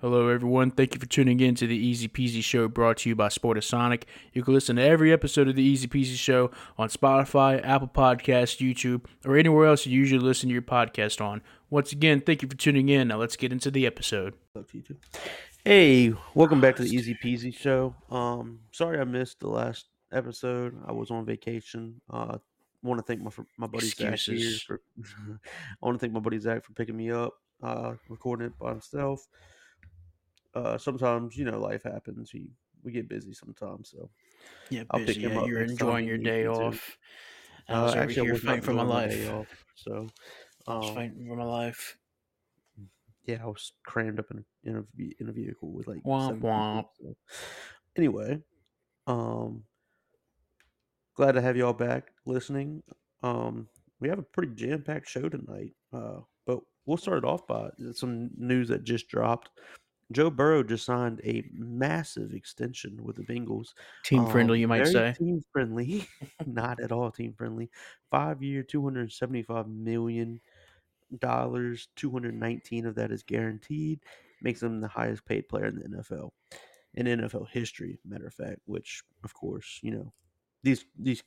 Hello, everyone. Thank you for tuning in to the Easy Peasy Show brought to you by Sportasonic. You can listen to every episode of the Easy Peasy Show on Spotify, Apple Podcasts, YouTube, or anywhere else you usually listen to your podcast on. Once again, thank you for tuning in. Now let's get into the episode. Love you too. Hey, welcome back to the Easy Peasy Show. Um, sorry I missed the last episode. I was on vacation. Uh, want to thank my my buddy Zach here Excuses. for. I want to thank my buddy Zach for picking me up, uh, recording it by himself. Uh, sometimes you know life happens. We we get busy sometimes, so Yeah, I'll pick busy. him Yeah, up you're enjoying your day off. I Uh, was over actually, here fighting for my life. off, so um, fighting for my life. yeah, I was crammed up in a, in a in a vehicle with like Womp seven people. So. Anyway, um, glad to have y'all back listening. Um, we have a pretty jam packed show tonight. Uh, but we'll start it off by some news that just dropped. Joe Burrow just signed a massive extension with the Bengals. Team friendly, Um, you might say. team friendly, not at all team friendly. Five year, two hundred seventy five million dollars. Two hundred nineteen of that is guaranteed. Makes him the highest paid player in the NFL, in NFL history. Matter of fact, which of course you know these these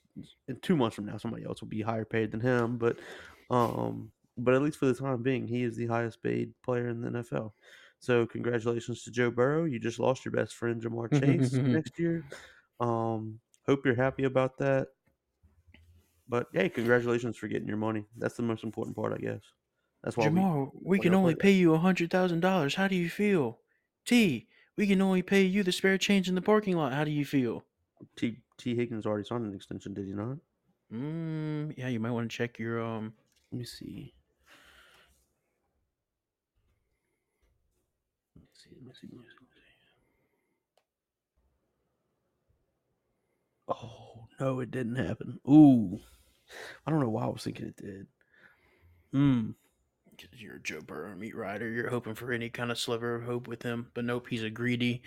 in two months from now somebody else will be higher paid than him, but um, but at least for the time being, he is the highest paid player in the NFL. So congratulations to Joe Burrow. You just lost your best friend Ja'Marr Chase next year. Um, hope you're happy about that. But hey, congratulations for getting your money. That's the most important part, I guess. That's why we we can only pay you a hundred thousand dollars. How do you feel? T, we can only pay you the spare change in the parking lot. How do you feel? T Tee Higgins already signed an extension, did he not? Mm, yeah, you might want to check your um. Let me see. Let me see. Let me see. Let me see. Let me Oh no, it didn't happen. Ooh, I don't know why I was thinking it did. Hmm. 'cause You're a Joe Burrow meat rider. You're hoping for any kind of sliver of hope with him, but nope, he's a greedy,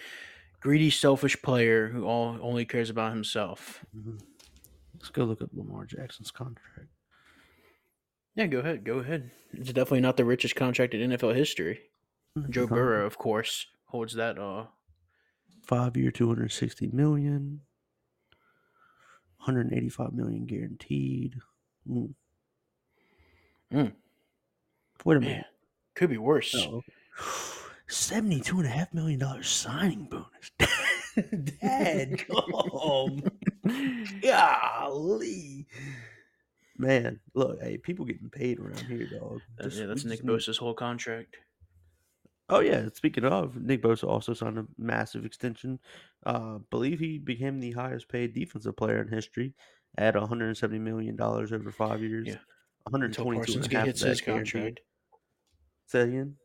greedy, selfish player who all only cares about himself. Mhm. Let's go look up Lamar Jackson's contract. Yeah, go ahead, go ahead. It's definitely not the richest contract in NFL history. Joe Burrow, of course, holds that. Uh, Five year, two hundred sixty million. 185 million guaranteed. Mm. Mm. Wait a man, minute. could be worse. Oh. Seventy-two and a half million dollars signing bonus. Dad, come. Golly. Man, look, hey, people getting paid around here, dog. That- Just- yeah, that's Nick just Bosa's whole contract. Oh yeah, speaking of, Nick Bosa also signed a massive extension. Uh, believe he became the highest paid defensive player in history at 170 million dollars over five years. Yeah. Until 122 Parsons and a get- half hits of that his guaranteed. contract. Say again.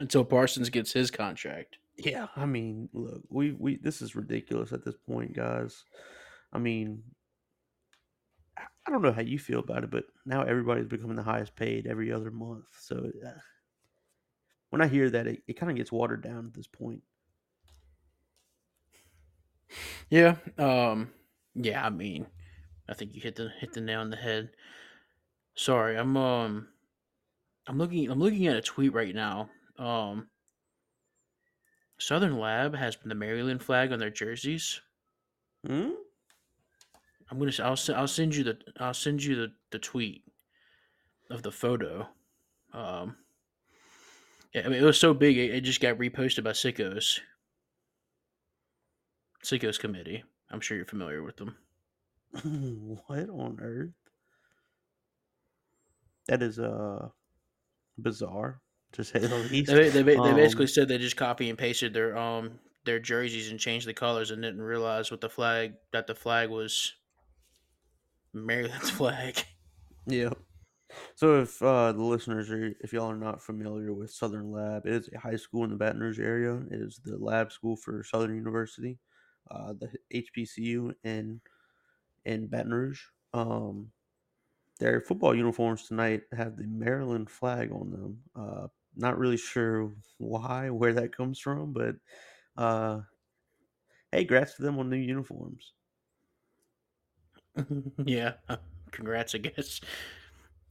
Until Parsons gets his contract. Yeah, I mean, look, we we this is ridiculous at this point, guys. I mean, I I don't know how you feel about it, but now everybody's becoming the highest paid every other month. So uh, when I hear that, it, it kind of gets watered down at this point. Yeah. Um. Yeah. I mean, I think you hit the hit the nail on the head. Sorry, I'm um, I'm looking I'm looking at a tweet right now. Um, Southern Lab has been the Maryland flag on their jerseys. Hmm? I'm gonna I'll I'll send you the I'll send you the the tweet of the photo. Um. Yeah, I mean, it was so big it, it just got reposted by Sickos. Sickos committee. I'm sure you're familiar with them. what on earth? That is uh bizarre to say the least. They, they, they basically Um, said they just copy and pasted their um their jerseys and changed the colors and didn't realize what the flag that the flag was Maryland's flag. Yeah. So if uh, the listeners are, if y'all are not familiar with Southern Lab, it is a high school in the Baton Rouge area. It is the lab school for Southern University, uh, the HBCU in in Baton Rouge. Um, their football uniforms tonight have the Maryland flag on them. Uh, not really sure why, where that comes from, but uh, hey, grats to them on new uniforms. yeah, congrats, I guess.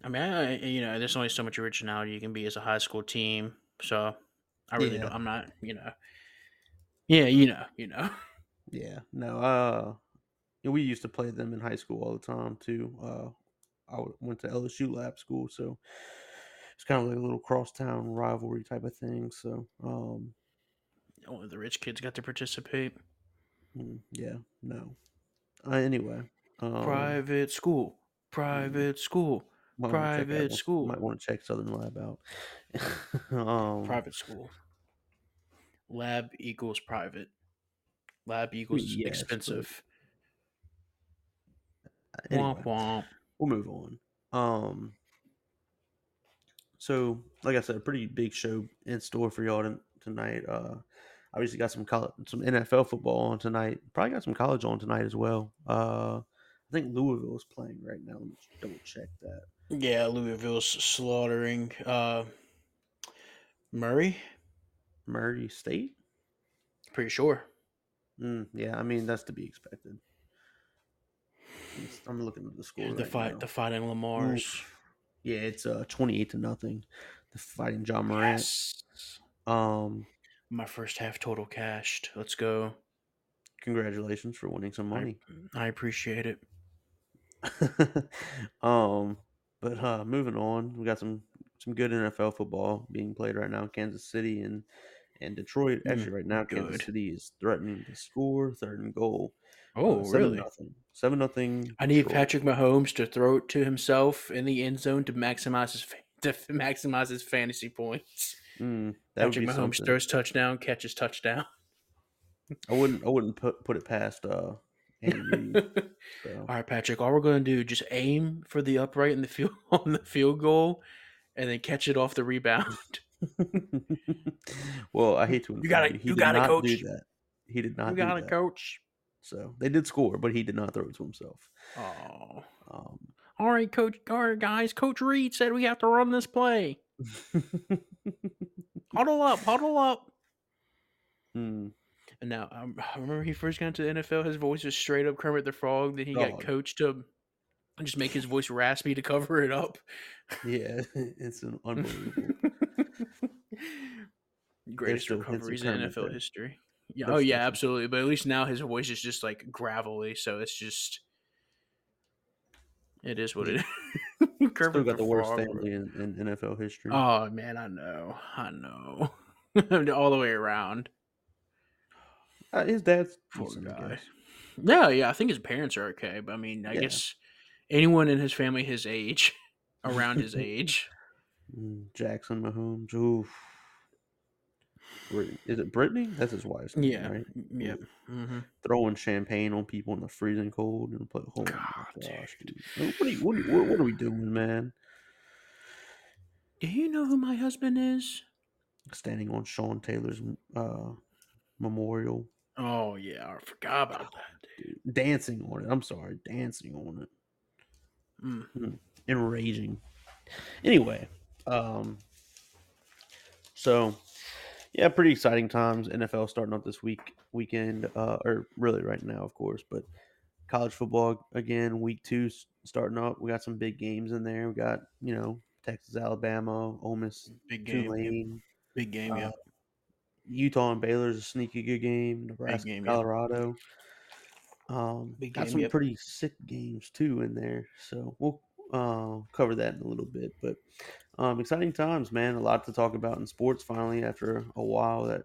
I mean, I, you know, there's only so much originality you can be as a high school team. So, I really Yeah. don't. I'm not. You know. Yeah, you know, you know. Yeah, no. Uh, we used to play them in high school all the time too. Uh, I went to LSU lab school, so it's kind of like a little crosstown rivalry type of thing. So, um, Only the rich kids got to participate. mm, yeah, no. Uh, anyway, um, Private school. Private school. Might wanna check that private school. Might want to check Southern Lab out. um, Private school. Lab equals private. Lab equals yes, but- expensive. anyway. Womp womp. we'll move on. Um, so like I said, a pretty big show in store for y'all tonight. Uh, obviously got some college, some NFL football on tonight. Probably got some college on tonight as well. Uh, I think Louisville is playing right now. Let me double check that. Yeah, Louisville's slaughtering uh Murray. Murray State. Pretty sure. Mm, yeah, I mean that's to be expected. I'm looking at the score. the right fight now. the fighting Lamar's. Yeah, it's uh 28 to nothing. The fighting Ja Morant. Yes. Um, My first half total cashed. Let's go. congratulations for winning some money. I appreciate it. um, but uh, moving on, we got some some good NFL football being played right now. In Kansas City and and Detroit. Mm, Actually, right now, Kansas. City is threatening to score third and goal. Oh, Uh, seven really? Nothing. Seven nothing. I need Detroit. Patrick Mahomes to throw it to himself in the end zone to maximize his to maximize his fantasy points. Mm, that would Patrick be Mahomes something. throws touchdown, catches touchdown. I wouldn't. I wouldn't put put it past uh, Reid. all So. right, Patrick. All we're going to do just aim for the upright in the field on the field goal, and then catch it off the rebound. well, I hate to. You gotta, you gotta coach. That. He did not. you got it, that. coach. So they did score, but he did not throw it to himself. Oh, Um, all right, coach. All right, guys. Coach Reid said we have to run this play. Huddle up, huddle up. hmm. Now um, I remember he first got into the NFL. His voice was straight up Kermit the Frog. Then he got coached to just make his voice raspy to cover it up. Yeah, it's an unbelievable. Greatest still recoveries in NFL there. history. Yeah, oh yeah, absolutely. But at least now his voice is just like gravelly, so it's just it is what it is. Kermit Still got the worst Frog, family in, in NFL history. Oh man, I know, I know, all the way around. Uh, his dad's Poor decent, I guy. guess. Yeah, yeah. I think his parents are okay, but I mean, I Yeah. guess anyone in his family his age, around his age. Mm, Jackson Mahomes. Oof. Brit- Is it Brittany? That's his wife's name, Yeah, right? yeah. hmm Throwing champagne on people in the freezing cold and play. Oh God, my gosh, dude! What are, you, what, are you- what, what are we doing, man? Do you know who my husband is? Standing on Sean Taylor's uh, memorial, Oh yeah, I forgot about that. Dude. dude. dancing on it. I'm sorry, dancing on it. Mm. enraging. Anyway, um, so yeah, pretty exciting times. NFL starting up this week weekend, uh, or really right now, of course, but college football again, week two starting up. We got some big games in there. We got you know Texas, Alabama, Ole Miss, Big game. Tulane, big game. Yeah, uh, Utah and Baylor's a sneaky good game. Nebraska, game, yeah. Colorado. Um, Big got some yep. pretty sick games too in there, so we'll uh, cover that in a little bit. But um, exciting times, man. A lot to talk about in sports. Finally, after a while that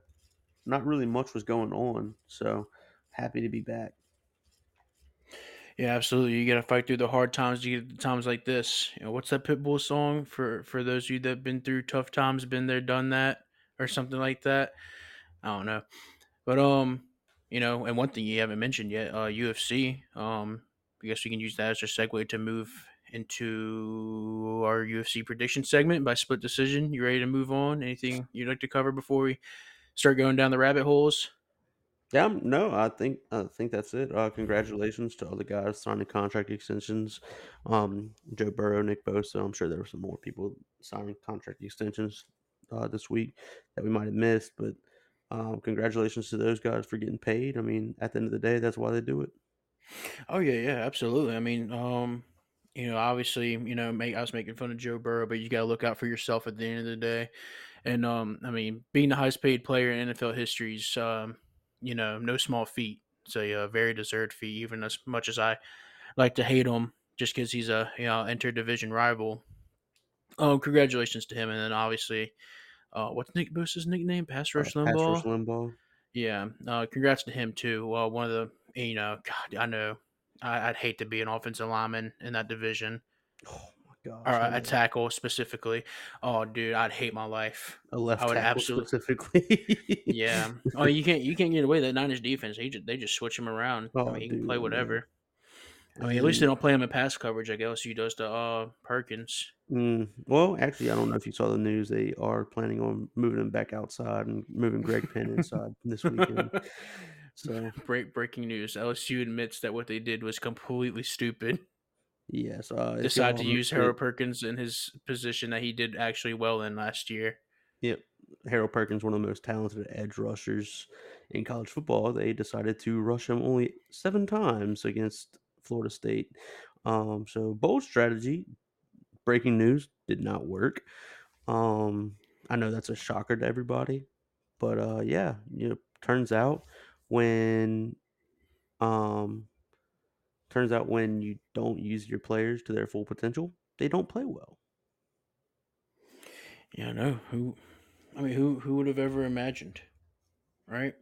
not really much was going on, so happy to be back. yeah, absolutely. You got to fight through the hard times to get to times like this. You know, what's that Pitbull song for for those of you that've been through tough times, been there, done that, or something like that? I don't know, but um, you know, and one thing you haven't mentioned yet, uh, UFC. Um, I guess we can use that as a segue to move into our UFC prediction segment by split decision. You ready to move on? Anything you'd like to cover before we start going down the rabbit holes? Yeah, no, I think I think that's it. Uh, congratulations to all the guys signing contract extensions. Um, Joe Burrow, Nick Bosa. I'm sure there were some more people signing contract extensions uh, this week that we might have missed, but um, congratulations to those guys for getting paid. I mean, at the end of the day, that's why they do it. Oh yeah, yeah, absolutely. I mean, um, you know, obviously, you know, make, I was making fun of Joe Burrow, but you got to look out for yourself at the end of the day. And um, I mean, being the highest paid player in NFL history is, um, you know, no small feat. It's a, uh very deserved feat, even as much as I like to hate him, just because he's a you know inter-division rival. Oh, congratulations to him, and then obviously, uh, what's Nick Bosa's nickname? Pass Uh, Rush Pass Rush Limbaugh. Yeah, uh, congrats to him too. Well, one of the you know, God, I know I, I'd hate to be an offensive lineman in that division Oh my gosh. or a know. tackle specifically. Oh, dude, I'd hate my life. A left I would tackle absolute- specifically. Yeah. oh, you can't you can't get away with that Niners defense. They just they just switch him around. I Oh, mean, he can dude, play man. I mean, at least they don't play him in pass coverage like LSU does to uh Perkins. Mm, well, actually, I don't know if you saw the news. They are planning on moving him back outside and moving Greg Penn inside this weekend. So Break breaking news: LSU admits that what they did was completely stupid. yes, uh, Decide to use Harold Perkins in his position that he did actually well in last year. Yep, Harold Perkins, one of the most talented edge rushers in college football. They decided to rush him only seven times against Florida State. Um, so bold strategy. Breaking news did not work. Um, I know that's a shocker to everybody, but uh, yeah, you know, turns out when um turns out when you don't use your players to their full potential, they don't play well. Yeah, know who. I mean, who who would have ever imagined, right?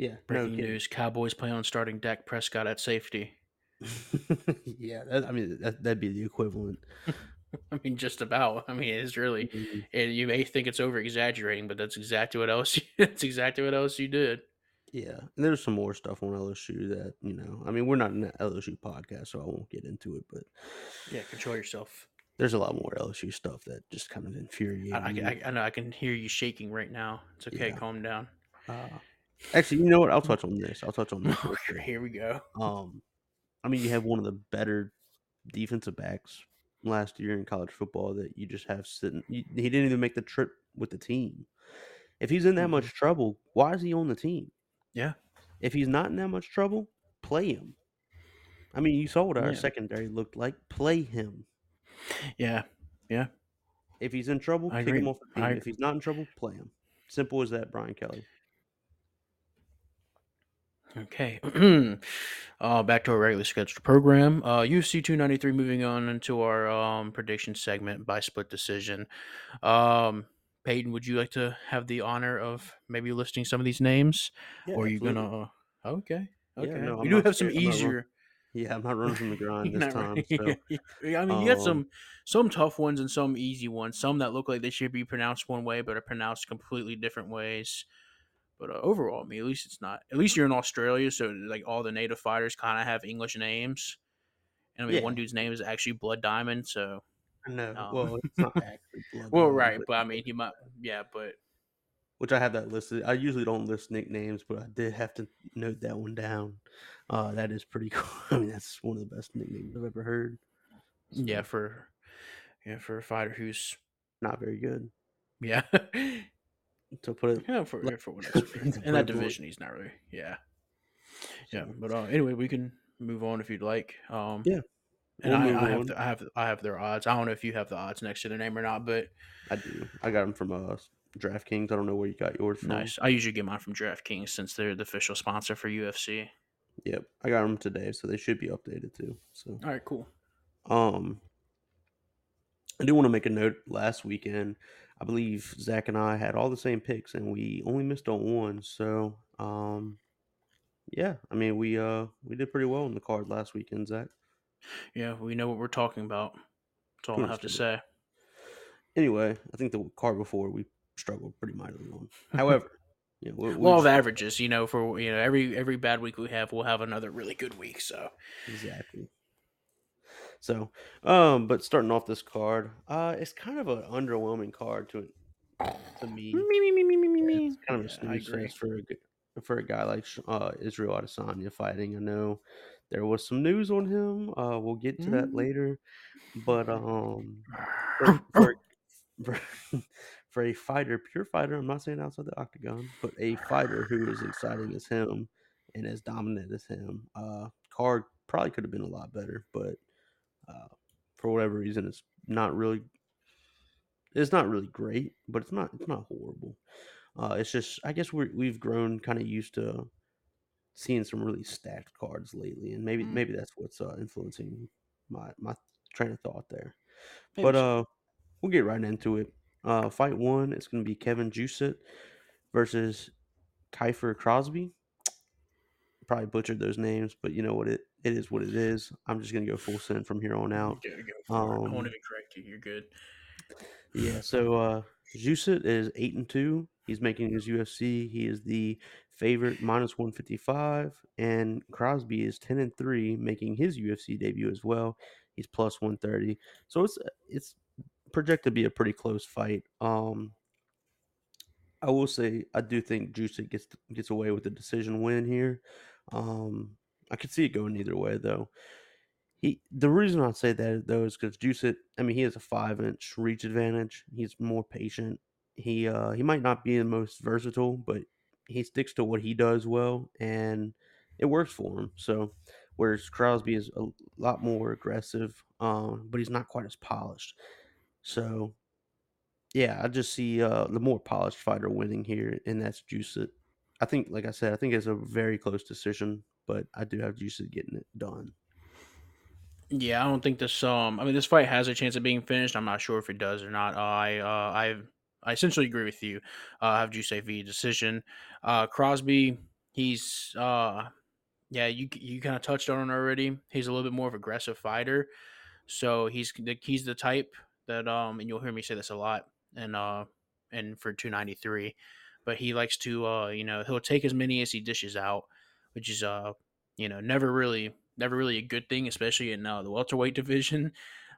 Yeah, no Breaking kidding. news: Cowboys plan on starting Dak Prescott at safety. yeah, that, I mean that, that'd be the equivalent. I mean, just about. I mean, it's really. Mhm. And you may think it's over exaggerating, but that's exactly what LSU. That's exactly what LSU did. Yeah, and there's some more stuff on LSU that you know. I mean, we're not in an LSU podcast, so I won't get into it. But Yeah, control yourself. there's a lot more LSU stuff that just kind of infuriates I. I, I, I know I can hear you shaking right now. It's okay. Yeah. Calm down. Uh, actually, you know what? I'll touch on this. I'll touch on this. Here we go. Um, I mean, you have one of the better defensive backs last year in college football that you just have sitting. You, he didn't even make the trip with the team. If he's in that Mhm. much trouble, why is he on the team? Yeah. If he's not in that much trouble, play him. I mean, you saw what our Yeah. secondary looked like. Play him. Yeah. Yeah. If he's in trouble, I kick him off the team. If he's not in trouble, play him. Simple as that, Brian Kelly. Okay. uh, back to our regularly scheduled program. Uh, UFC 293 moving on into our um, prediction segment by split decision. Um, Peyton, would you like to have the honor of maybe listing some of these names? or are you absolutely. gonna? Uh, okay, Yeah, okay. no, we I'm do have some. I'm easier. Yeah, I'm not running from the grind this time. So. Yeah, I mean, you got um, some some tough ones and some easy ones. Some that look like they should be pronounced one way, but are pronounced completely different ways. But uh, overall, I mean, at least it's not. At least you're in Australia, so like all the native fighters kind of have English names. And I mean, Yeah. one dude's name is actually Blood Diamond. So, No, Um, well, it's not actually blood. well, Diamond, right, but I mean, he might. Yeah, but which I have that listed. I usually don't list nicknames, but I did have to note that one down. Uh, that is pretty cool. I mean, that's one of the best nicknames I've ever heard. So, yeah, for yeah for a fighter who's not very good. yeah To put it, yeah for Like- for what it's to worth. put in that division, he's not really. Yeah, yeah. But uh, anyway, we can move on if you'd like. Um, Yeah, and we'll I, I have the, I have I have their odds. I don't know if you have the odds next to their name or not, but I do. I got them from uh, DraftKings. I don't know where you got yours from. nice. I usually get mine from DraftKings since they're the official sponsor for UFC. Yep, I got them today, so they should be updated too. So, All right, cool. um, I do want to make a note. Last weekend, I believe Zach and I had all the same picks, and we only missed on one. So, um, yeah, I mean, we uh we did pretty well in the card last weekend, Zach. Yeah, we know what we're talking about. That's all I have to say. Anyway, I think the card before we struggled pretty mightily on. However, yeah, we, Law of averages, you know, for you know every every bad week we have, we'll have another really good week. So Exactly. So, um, but starting off this card, uh, it's kind of an underwhelming card to to me. me me me me me me me. It's kind of a Yeah, snooze for a, for a guy like uh, Israel Adesanya fighting. I know there was some news on him. Uh, we'll get to that Mm. later, but um, for, for, for, for a fighter, pure fighter, I'm not saying outside the octagon, but a fighter who is exciting as him and as dominant as him, uh, card probably could have been a lot better, but uh, for whatever reason, it's not really. It's not really great, but it's not it's not horrible. Uh, it's just I guess we we've grown kind of used to seeing some really stacked cards lately, and maybe Mm. maybe that's what's uh, influencing my my train of thought there. Maybe But uh, we'll get right into it. Uh, fight one, it's going to be Kevin Jousset versus Kiefer Crosby. Probably butchered those names, but you know what it it is what it is. I'm just going to go full send from here on out. Go, go for. I won't Um, even correct you. You're good. Yeah, so uh Jousset is eight and two. He's making his UFC. He is the favorite minus one fifty five, and Crosby is ten and three, making his UFC debut as well. He's plus one thirty. So it's it's projected to be a pretty close fight. Um, I will say I do think Jousset gets gets away with the decision win here. Um, I could see it going either way though. He the reason I say that though is because Jousset, I mean, he has a five inch reach advantage. He's more patient. He uh he might not be the most versatile, but he sticks to what he does well, and it works for him. So, whereas Crosby is a lot more aggressive, um, but he's not quite as polished. So, yeah, I just see uh the more polished fighter winning here, and that's Jousset. I think, like I said, I think it's a very close decision, but I do have Jousset getting it done. Yeah, I don't think this. Um, I mean, this fight has a chance of being finished. I'm not sure if it does or not. Uh, I, uh, I, I essentially agree with you. Uh, have say via decision? Uh, Crosby, he's, uh, yeah, you you kind of touched on it already. He's a little bit more of an aggressive fighter, so he's the he's the type that um, and you'll hear me say this a lot, and uh, and for 293, but he likes to uh, you know, he'll take as many as he dishes out, which is uh, you know, never really never really a good thing, especially in uh, the welterweight division.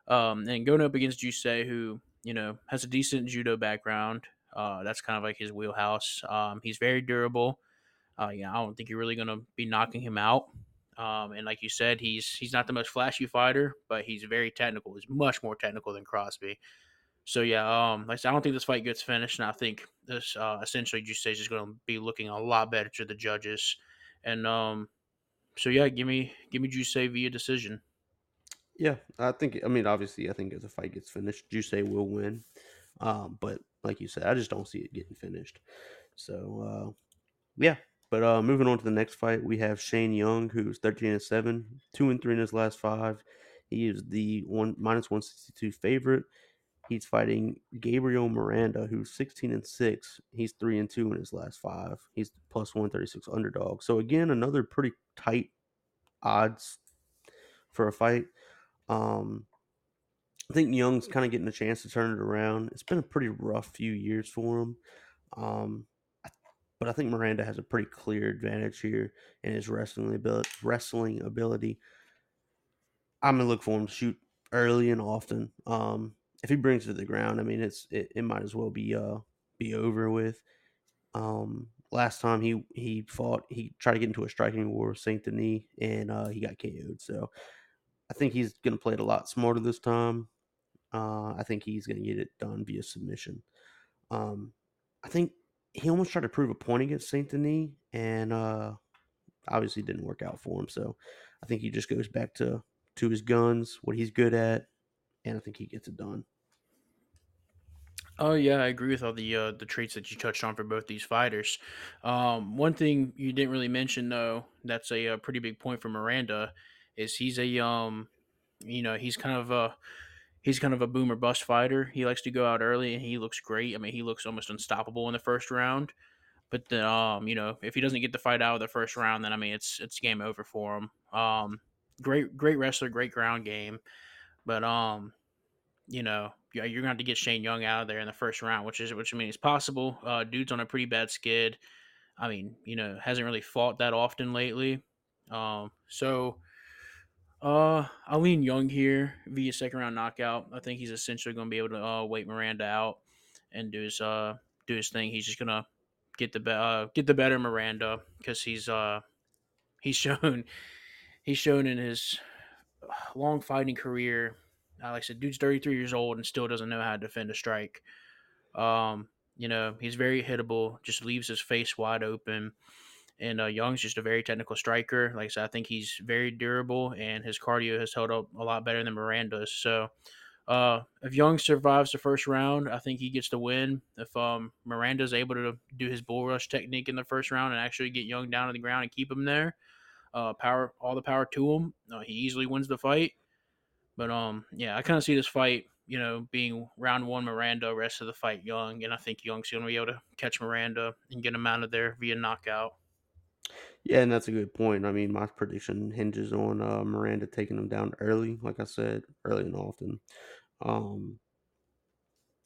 Um, and going up against Jousset, who you know has a decent judo background, uh, that's kind of like his wheelhouse. Um, he's very durable. Uh, I don't think you're really going to be knocking him out. Um, and like you said, he's he's not the most flashy fighter, but he's very technical. He's much more technical than Crosby. So yeah, um, like I said, I don't think this fight gets finished, and I think this uh, essentially Jousset is going to be looking a lot better to the judges. And um, so yeah, give me give me Jousset via decision. Yeah, I think. I mean, obviously, I think if the fight gets finished, Juice will win. Um, but like you said, I just don't see it getting finished. So uh, yeah. But uh, moving on to the next fight, we have Shane Young, who's thirteen and seven, two and three in his last five. He is the one minus one sixty two favorite. He's fighting Gabriel Miranda, who's sixteen and six. He's three and two in his last five. He's plus one thirty six underdog. So again, another pretty tight odds for a fight. Um, I think Young's kind of getting a chance to turn it around. It's been a pretty rough few years for him. Um, but I think Miranda has a pretty clear advantage here in his wrestling ability. Wrestling ability. I'm gonna look for him to shoot early and often. Um, if he brings it to the ground, I mean, it's it, it might as well be uh be over with. Um, last time he he fought, he tried to get into a striking war with Saint Denis, and uh, he got KO'd. So I think he's going to play it a lot smarter this time. Uh, I think he's going to get it done via submission. Um, I think he almost tried to prove a point against Saint Denis, and uh, obviously didn't work out for him. So I think he just goes back to to his guns, what he's good at, and I think he gets it done. Oh yeah, I agree with all the uh, the traits that you touched on for both these fighters. Um, one thing you didn't really mention though, that's a, a, pretty big point for Miranda, is he's a um, you know, he's kind of a he's kind of a boomer bust fighter. He likes to go out early and he looks great. I mean, he looks almost unstoppable in the first round. But then, um, you know, if he doesn't get the fight out of the first round, then I mean, it's it's game over for him. Um, great great wrestler, great ground game, but um, you know, you're going to have to get Shane Young out of there in the first round, which is which I mean is possible. Uh, dude's on a pretty bad skid. I mean, you know, hasn't really fought that often lately. Um, so uh, I lean Young here via second round knockout. I think he's essentially going to be able to uh, wait Miranda out and do his uh do his thing. He's just gonna get the be- uh, get the better Miranda because he's uh he's shown he's shown in his long fighting career like I said, dude's 33 years old and still doesn't know how to defend a strike. Um, you know, he's very hittable, just leaves his face wide open. And uh, Young's just a very technical striker. Like I said, I think he's very durable and his cardio has held up a lot better than Miranda's. So, Uh, if Young survives the first round, I think he gets the win. If um, Miranda's able to do his bull rush technique in the first round and actually get Young down to the ground and keep him there, uh, power all the power to him. Uh, he easily wins the fight. But um, yeah, I kind of see this fight, you know, being round one Miranda, rest of the fight Young, and I think Young's to be able to catch Miranda and get him out of there via knockout. Yeah, and that's a good point. I mean, my prediction hinges on uh, Miranda taking him down early, like I said, early and often. Um,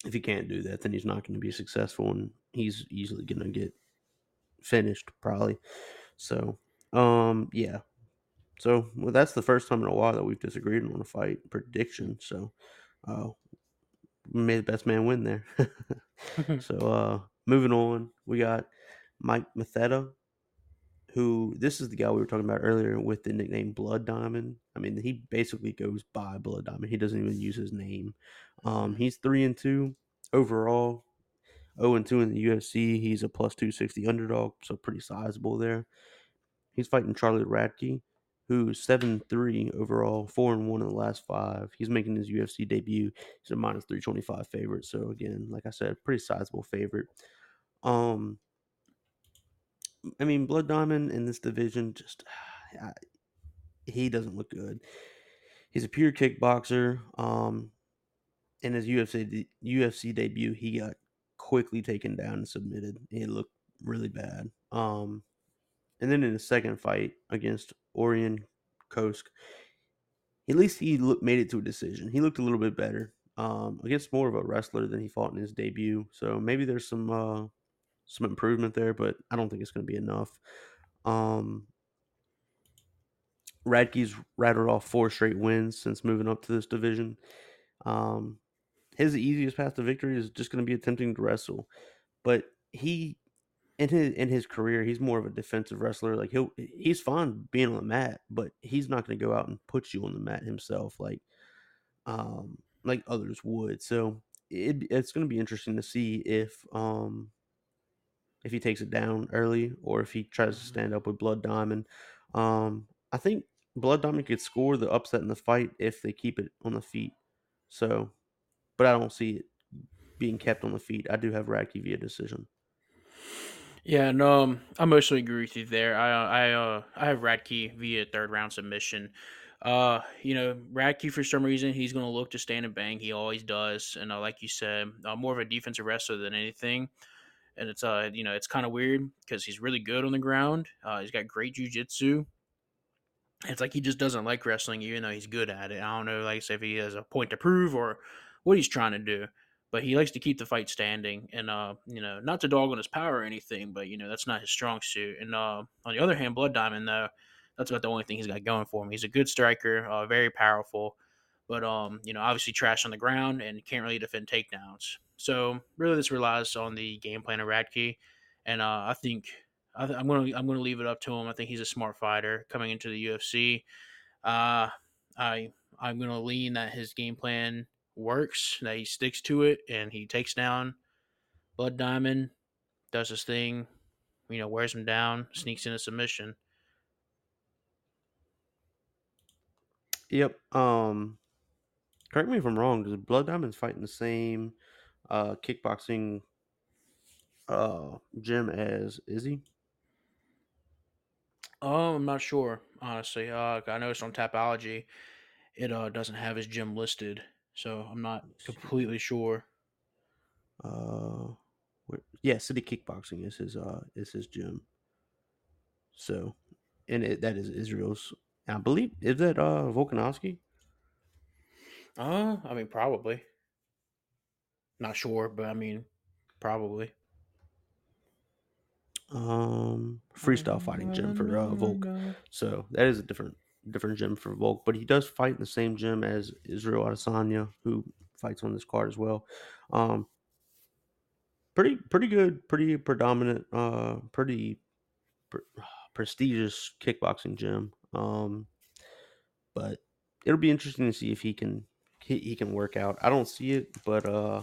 if he can't do that, then he's not going to be successful, and he's easily going to get finished probably. So, um, yeah. So, well, that's the first time in a while that we've disagreed on a fight prediction. So, uh, may the best man win there. so, uh, moving on, we got Mike Mathetha who this is the guy we were talking about earlier with the nickname Blood Diamond. I mean, he basically goes by Blood Diamond. He doesn't even use his name. Um, he's three and two overall. 0 and 2 in the UFC. He's a plus 260 underdog, so pretty sizable there. He's fighting Charlie Radtke, who's 7 3 overall, 4 and 1 in the last five. He's making his UFC debut. He's a minus 325 favorite. So, again, like I said, pretty sizable favorite. Um, I mean, Blood Diamond in this division just uh, he doesn't look good. He's a pure kickboxer. Um, in his UFC UFC debut, he got quickly taken down and submitted. It looked really bad. Um, and then in the second fight against Orion Cosce, at least he look, made it to a decision. He looked a little bit better um, against more of a wrestler than he fought in his debut. So maybe there's some uh, some improvement there, but I don't think it's going to be enough. Um, Radtke's rattled off four straight wins since moving up to this division. Um, his easiest path to victory is just going to be attempting to wrestle, but he in his in his career he's more of a defensive wrestler. Like he'll he's fine being on the mat, but he's not going to go out and put you on the mat himself like um like others would. So it, it's going to be interesting to see if um if he takes it down early or if he tries to mm-hmm. stand up with Blood Diamond. Um, I think Blood Diamond could score the upset in the fight if they keep it on the feet. So, but I don't see it being kept on the feet. I do have Radtke via decision. Yeah, no, um, I mostly agree with you there. I, uh, I, uh, I have Radtke via third round submission. Uh, you know, Radtke for some reason he's going to look to stand and bang. He always does, and uh, like you said, uh, more of a defensive wrestler than anything and it's uh you know it's kind of weird because he's really good on the ground. Uh, he's got great jujitsu. It's like he just doesn't like wrestling, even though he's good at it. I don't know, like if he has a point to prove or what he's trying to do, but he likes to keep the fight standing. And uh, you know, not to dog on his power or anything, but you know that's not his strong suit. And uh, on the other hand, Blood Diamond though, that's about the only thing he's got going for him. He's a good striker, uh, very powerful, but um, you know, obviously trash on the ground and can't really defend takedowns. So really, this relies on the game plan of Radtke, and uh, I think I am gonna I'm gonna leave it up to him. I think he's a smart fighter coming into the UFC. Uh, I I'm gonna lean that his game plan works, that he sticks to it, and he takes down Blood Diamond, does his thing, you know, wears him down, sneaks in a submission. Yep. Um, correct me if I'm wrong. Does Blood Diamond's fighting the same uh, kickboxing uh, gym as Izzy? Oh, I'm not sure, honestly. Uh, I noticed on Tapology, it uh, doesn't have his gym listed, so I'm not completely sure. Uh, where, yeah, City Kickboxing is his uh is his gym. So, and it, that is Israel's. I believe is that uh Volkanovski. Uh, I mean, probably. Not sure, but I mean, probably. Um, freestyle fighting gym for uh, Volk. So that is a different different gym for Volk, but he does fight in the same gym as Israel Adesanya, who fights on this card as well. Um, pretty pretty good, pretty predominant, uh, pretty pre- prestigious kickboxing gym. Um, but it'll be interesting to see if he can he, he can work out. I don't see it, but uh,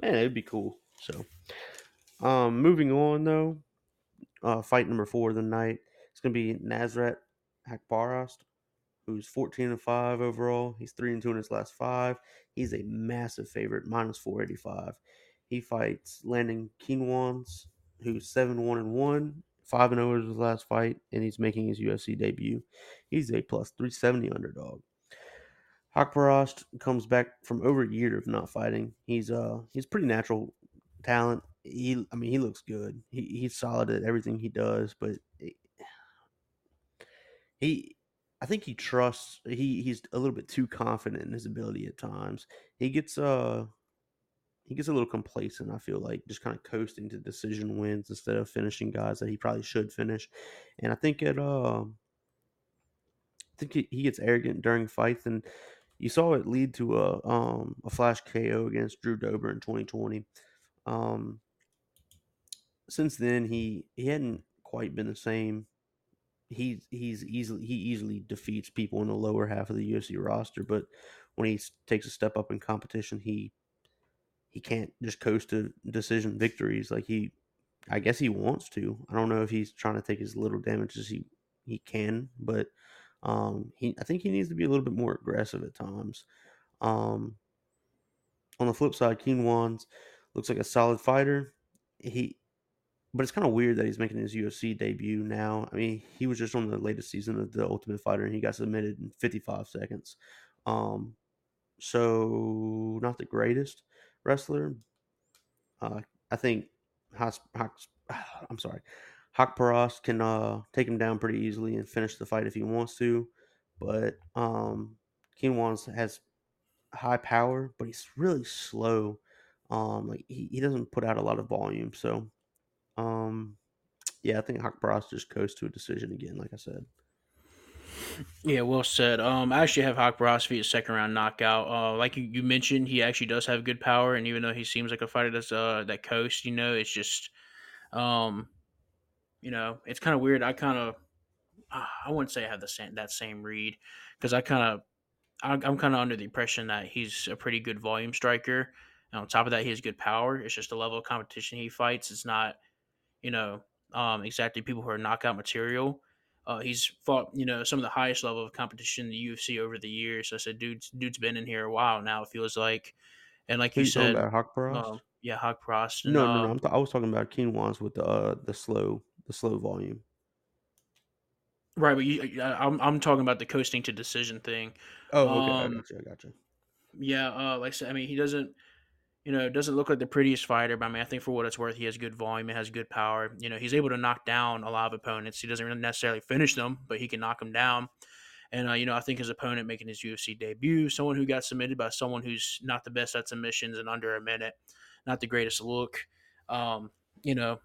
man, it'd be cool. So, um, moving on though, uh, fight number four of the night. It's gonna be Nasrat Haqparast, who's 14 and 5 overall. He's 3 and 2 in his last five. He's a massive favorite, minus 485. He fights Landon Quinones, who's 7 1 and 1, 5 and 0 in his last fight, and he's making his UFC debut. He's a plus 370 underdog. Haqparast comes back from over a year of not fighting. He's uh he's pretty natural talent. He I mean he looks good. He he's solid at everything he does, but he I think he trusts he he's a little bit too confident in his ability at times. He gets uh he gets a little complacent, I feel like, just kind of coasting to decision wins instead of finishing guys that he probably should finish. And I think it uh I think he, he gets arrogant during fights and you saw it lead to a um a flash KO against Drew Dober in 2020. Um since then he he hadn't quite been the same he's he's easily he easily defeats people in the lower half of the UFC roster, but when he takes a step up in competition, he he can't just coast to decision victories like he I guess he wants to. I don't know if he's trying to take as little damage as he he can, but um he I think he needs to be a little bit more aggressive at times. Um on the flip side, Quinones looks like a solid fighter. He but it's kind of weird that he's making his UFC debut now. I mean, he was just on the latest season of the Ultimate Fighter, and he got submitted in 55 seconds. Um, so not the greatest wrestler. Uh, I think Has, I'm sorry, Haqparast can uh, take him down pretty easily and finish the fight if he wants to. But um, Quinones has high power, but he's really slow. Um, like he, he doesn't put out a lot of volume, so um, yeah, I think Haqparast just coast to a decision again, like I said. Yeah, well said. Um, I actually have Hawk Haqparast via second round knockout. Uh, like you, you mentioned, he actually does have good power, and even though he seems like a fighter that's uh that coast, you know, it's just, um, you know, it's kind of weird. I kind of, uh, I wouldn't say I have the same that same read because I kind of, I'm kind of under the impression that he's a pretty good volume striker. And on top of that, he has good power. It's just the level of competition he fights. It's not you know, um, exactly people who are knockout material. Uh, he's fought, you know, some of the highest level of competition in the UFC over the years. So I said, dude's dude's been in here a while now. It feels like, and like you said, about Haqparast. Uh, yeah, Haqparast. No, no, no. Um, th- i was talking about Quinones with the uh, the slow the slow volume. Right, but you, I'm I'm talking about the coasting to decision thing. Oh, okay, um, I got you. I got you. Yeah, uh, like I said, I mean, he doesn't you know, it doesn't look like the prettiest fighter, but I mean, I think for what it's worth, he has good volume, he has good power. You know, he's able to knock down a lot of opponents. He doesn't really necessarily finish them, but he can knock them down. And uh, you know, I think his opponent making his UFC debut, someone who got submitted by someone who's not the best at submissions in under a minute, not the greatest look. Um, you know,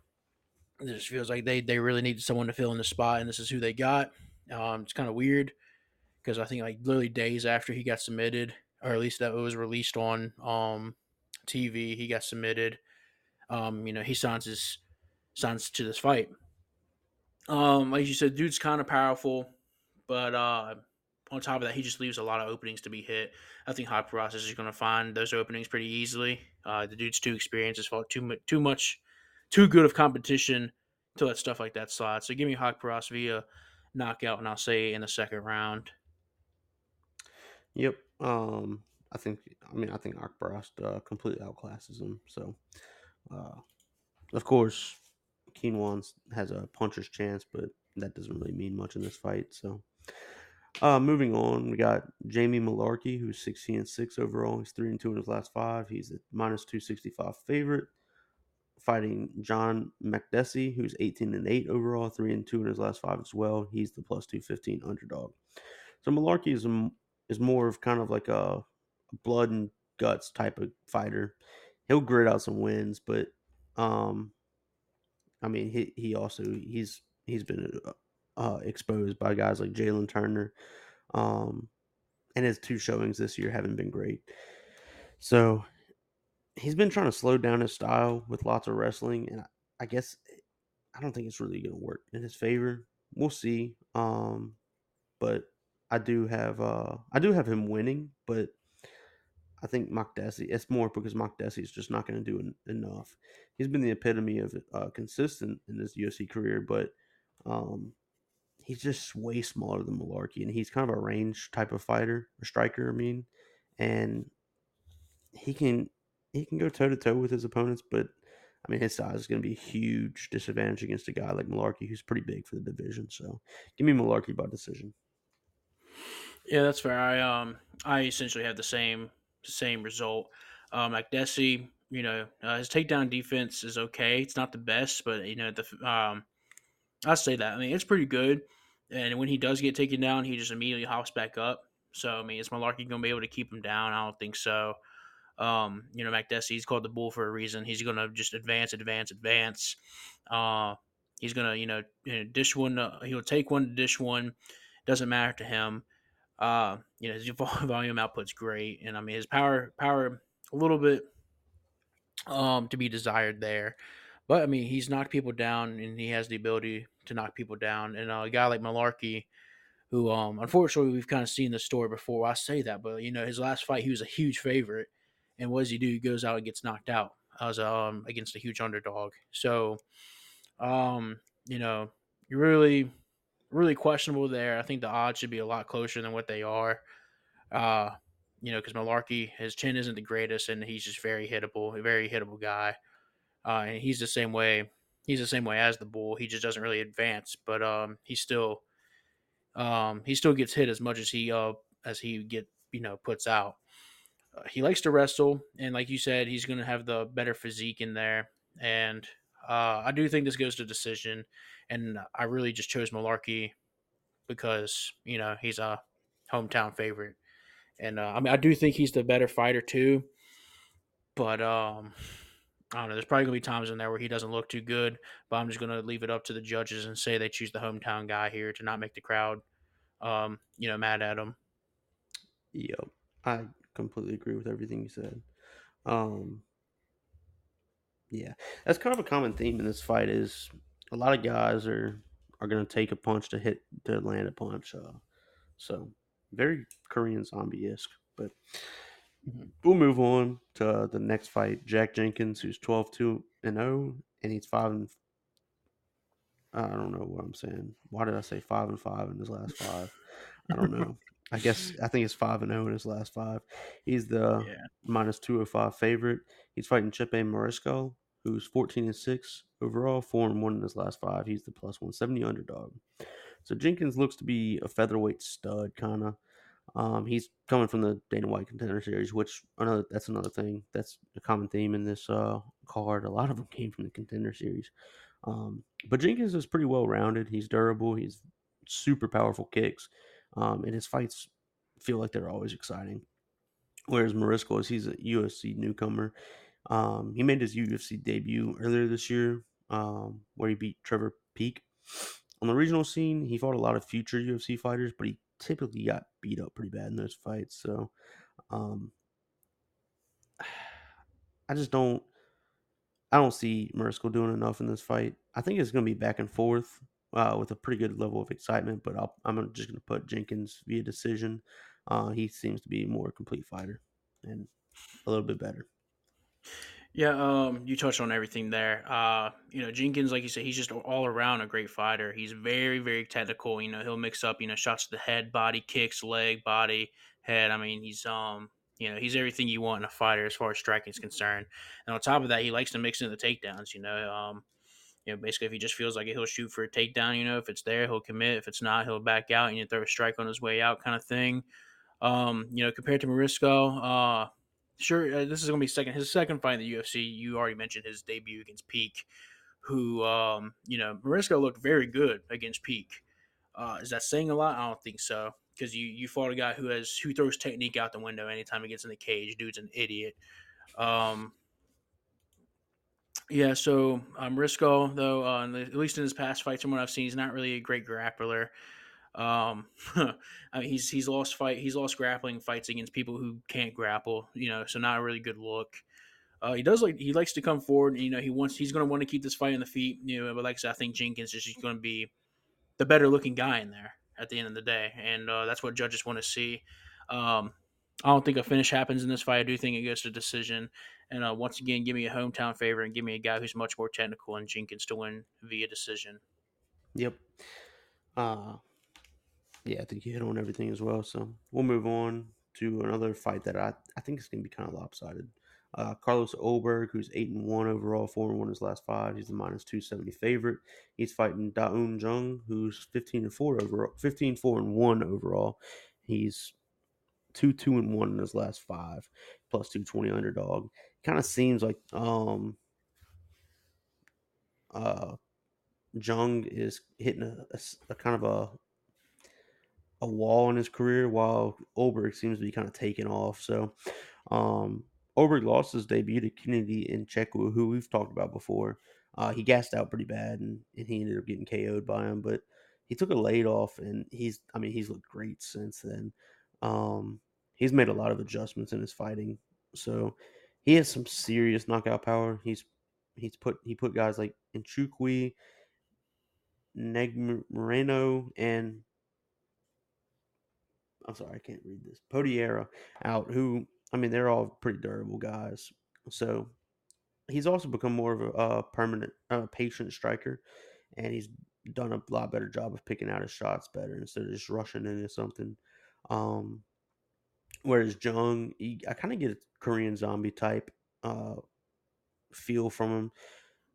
it just feels like they they really needed someone to fill in the spot, and this is who they got. Um, it's kind of weird because I think like literally days after he got submitted, or at least that was released on um TV. He got submitted. Um, you know, he signs his signs to this fight. Um, like you said, dude's kind of powerful, but uh, on top of that, he just leaves a lot of openings to be hit. I think Haqparast is going to find those openings pretty easily. Uh, the dude's too experienced, has fought too too much, too good of competition to let stuff like that slide. So give me Haqparast via knockout, and I'll say in the second round. Yep. Um, I think I mean I think Haqparast uh, completely outclasses him. So, uh, of course, Quinones has a puncher's chance, but that doesn't really mean much in this fight. So, uh, moving on, we got Jamie Mullarkey, who's 16 and 6 overall. He's 3 and 2 in his last five. He's a minus 265 favorite. Fighting John Makdessi, who's 18 and 8 overall, 3 and 2 in his last five as well. He's the plus 215 underdog. So Mullarkey is, a, is more of kind of like a blood and guts type of fighter. He'll grit out some wins, but um, I mean, he he also he's he's been uh, uh exposed by guys like Jalin Turner, um, and his two showings this year haven't been great. So he's been trying to slow down his style with lots of wrestling, and I, I guess I don't think it's really going to work in his favor. We'll see. Um, but I do have uh I do have him winning, but I think Makdessi. It's more because Makdessi is just not going to do en- enough. He's been the epitome of uh, consistent in his UFC career, but um, he's just way smaller than Mullarkey, and he's kind of a range type of fighter or striker. I mean, and he can he can go toe to toe with his opponents, but I mean his size is going to be a huge disadvantage against a guy like Mullarkey, who's pretty big for the division. So give me Mullarkey by decision. Yeah, that's fair. I um I essentially have the same same result. Um, Makdessi, you know, uh, his takedown defense is okay. It's not the best, but you know the um I say that. I mean, it's pretty good. And when he does get taken down, he just immediately hops back up. So I mean, is Mullarkey going to be able to keep him down? I don't think so. Um, you know, Makdessi, he's called the bull for a reason. He's going to just advance, advance, advance. Uh, he's going to, you know, dish one. Uh, he'll take one to dish one. Doesn't matter to him. Uh, you know, his volume output's great, and I mean his power, power a little bit um to be desired there. But I mean, he's knocked people down, and he has the ability to knock people down. And uh, a guy like Mullarkey, who um unfortunately we've kind of seen the story before. I say that, but you know, his last fight he was a huge favorite, and what does he do? He goes out and gets knocked out as um against a huge underdog. So, um, you know, you're really really questionable there. I think the odds should be a lot closer than what they are. Uh, you know, because Mullarkey, his chin isn't the greatest, and he's just very hittable, a very hittable guy. Uh, and he's the same way. He's the same way as the bull. He just doesn't really advance, but um, he still, um, he still gets hit as much as he uh as he get you know puts out. Uh, he likes to wrestle, and like you said, he's going to have the better physique in there. And uh, I do think this goes to decision, and I really just chose Mullarkey because you know he's a hometown favorite, and uh, I mean I do think he's the better fighter too. But um, I don't know. There's probably gonna be times in there where he doesn't look too good, but I'm just gonna leave it up to the judges and say they choose the hometown guy here to not make the crowd, um, you know, mad at him. Yep, I completely agree with everything you said. Um, yeah, that's kind of a common theme in this fight. Is a lot of guys are are going to take a punch to hit to land a punch. Uh, so very Korean zombie esque. But we'll move on to the next fight. Jack Jenkins, who's 12 2 and 0, and he's 5 and I don't know what I'm saying. Why did I say 5 and 5 in his last five? I don't know. I guess I think it's 5 and 0 in his last five. He's the yeah. minus 205 favorite. He's fighting Chepe Mariscal, who's 14 and 6 overall, 4 and 1 in his last five. He's the plus 170 underdog. So Jenkins looks to be a featherweight stud, kind of. Um, he's coming from the Dana White Contender Series, which another that's another thing that's a common theme in this uh, card. A lot of them came from the Contender Series, um, but Jenkins is pretty well rounded. He's durable. He's super powerful kicks, um, and his fights feel like they're always exciting. Whereas Mariscal is he's a UFC newcomer. Um, he made his UFC debut earlier this year, um, where he beat Trevor Peek. On the regional scene, he fought a lot of future UFC fighters, but he typically got beat up pretty bad in those fights. So, um, I just don't, I don't see Mariscal doing enough in this fight. I think it's going to be back and forth uh, with a pretty good level of excitement, but i am just going to put Jenkins via decision. Uh, he seems to be a more complete fighter and a little bit better. Yeah, um, you touched on everything there. Uh, you know, Jenkins, like you said, he's just all around a great fighter. He's very, very technical. You know, he'll mix up, you know, shots to the head, body, kicks, leg, body, head. I mean, he's um, you know, he's everything you want in a fighter as far as striking is concerned. And on top of that, he likes to mix in the takedowns. You know, um, you know, basically, if he just feels like it, he'll shoot for a takedown. You know, if it's there, he'll commit. If it's not, he'll back out and you throw a strike on his way out, kind of thing. Um, you know, compared to Marisco, uh, sure, uh, this is going to be second his second fight in the UFC. You already mentioned his debut against Peek, who, um, you know, Mariscal looked very good against Peek. Uh, is that saying a lot? I don't think so because you you fought a guy who has who throws technique out the window anytime he gets in the cage. Dude's an idiot. Um, yeah, so um, Risco though, uh, at least in his past fights, from what I've seen, he's not really a great grappler. Um, I mean, he's he's lost fight, he's lost grappling fights against people who can't grapple. You know, so not a really good look. Uh, he does like he likes to come forward. You know, he wants he's going to want to keep this fight in the feet. You know, but like I said, I think Jenkins is just going to be the better looking guy in there at the end of the day, and uh, that's what judges want to see. Um, I don't think a finish happens in this fight. I do think it goes to decision. And uh, once again, give me a hometown favorite and give me a guy who's much more technical and Jenkins to win via decision. Yep. Uh, yeah, I think he hit on everything as well. So we'll move on to another fight that I, I think is going to be kind of lopsided. Uh, Carlos Ulberg, who's eight and one overall, four and one his last five. He's the minus two seventy favorite. He's fighting Da Un Jung, who's fifteen and four overall, 15 4 and one overall. He's two two and one in his last five, plus two twenty underdog. Kind of seems like um uh Jung is hitting a, a, a kind of a wall in his career, while Ulberg seems to be kind of taking off. So, um, lost his debut to Kennedy Nzechukwu, who we've talked about before. Uh, he gassed out pretty bad, and, and he ended up getting KO'd by him. But he took a late off, and he's I mean he's looked great since then. Um, he's made a lot of adjustments in his fighting, so he has some serious knockout power. He's he's put he put guys like Nzechukwu, Neg Moreno, and I'm sorry, I can't read this. Poirier out, who I mean, they're all pretty durable guys. So he's also become more of a, a permanent, uh, patient striker, and he's done a lot better job of picking out his shots better instead of just rushing into something. Um, whereas Jung, he, I kind of get a Korean zombie type uh, feel from him.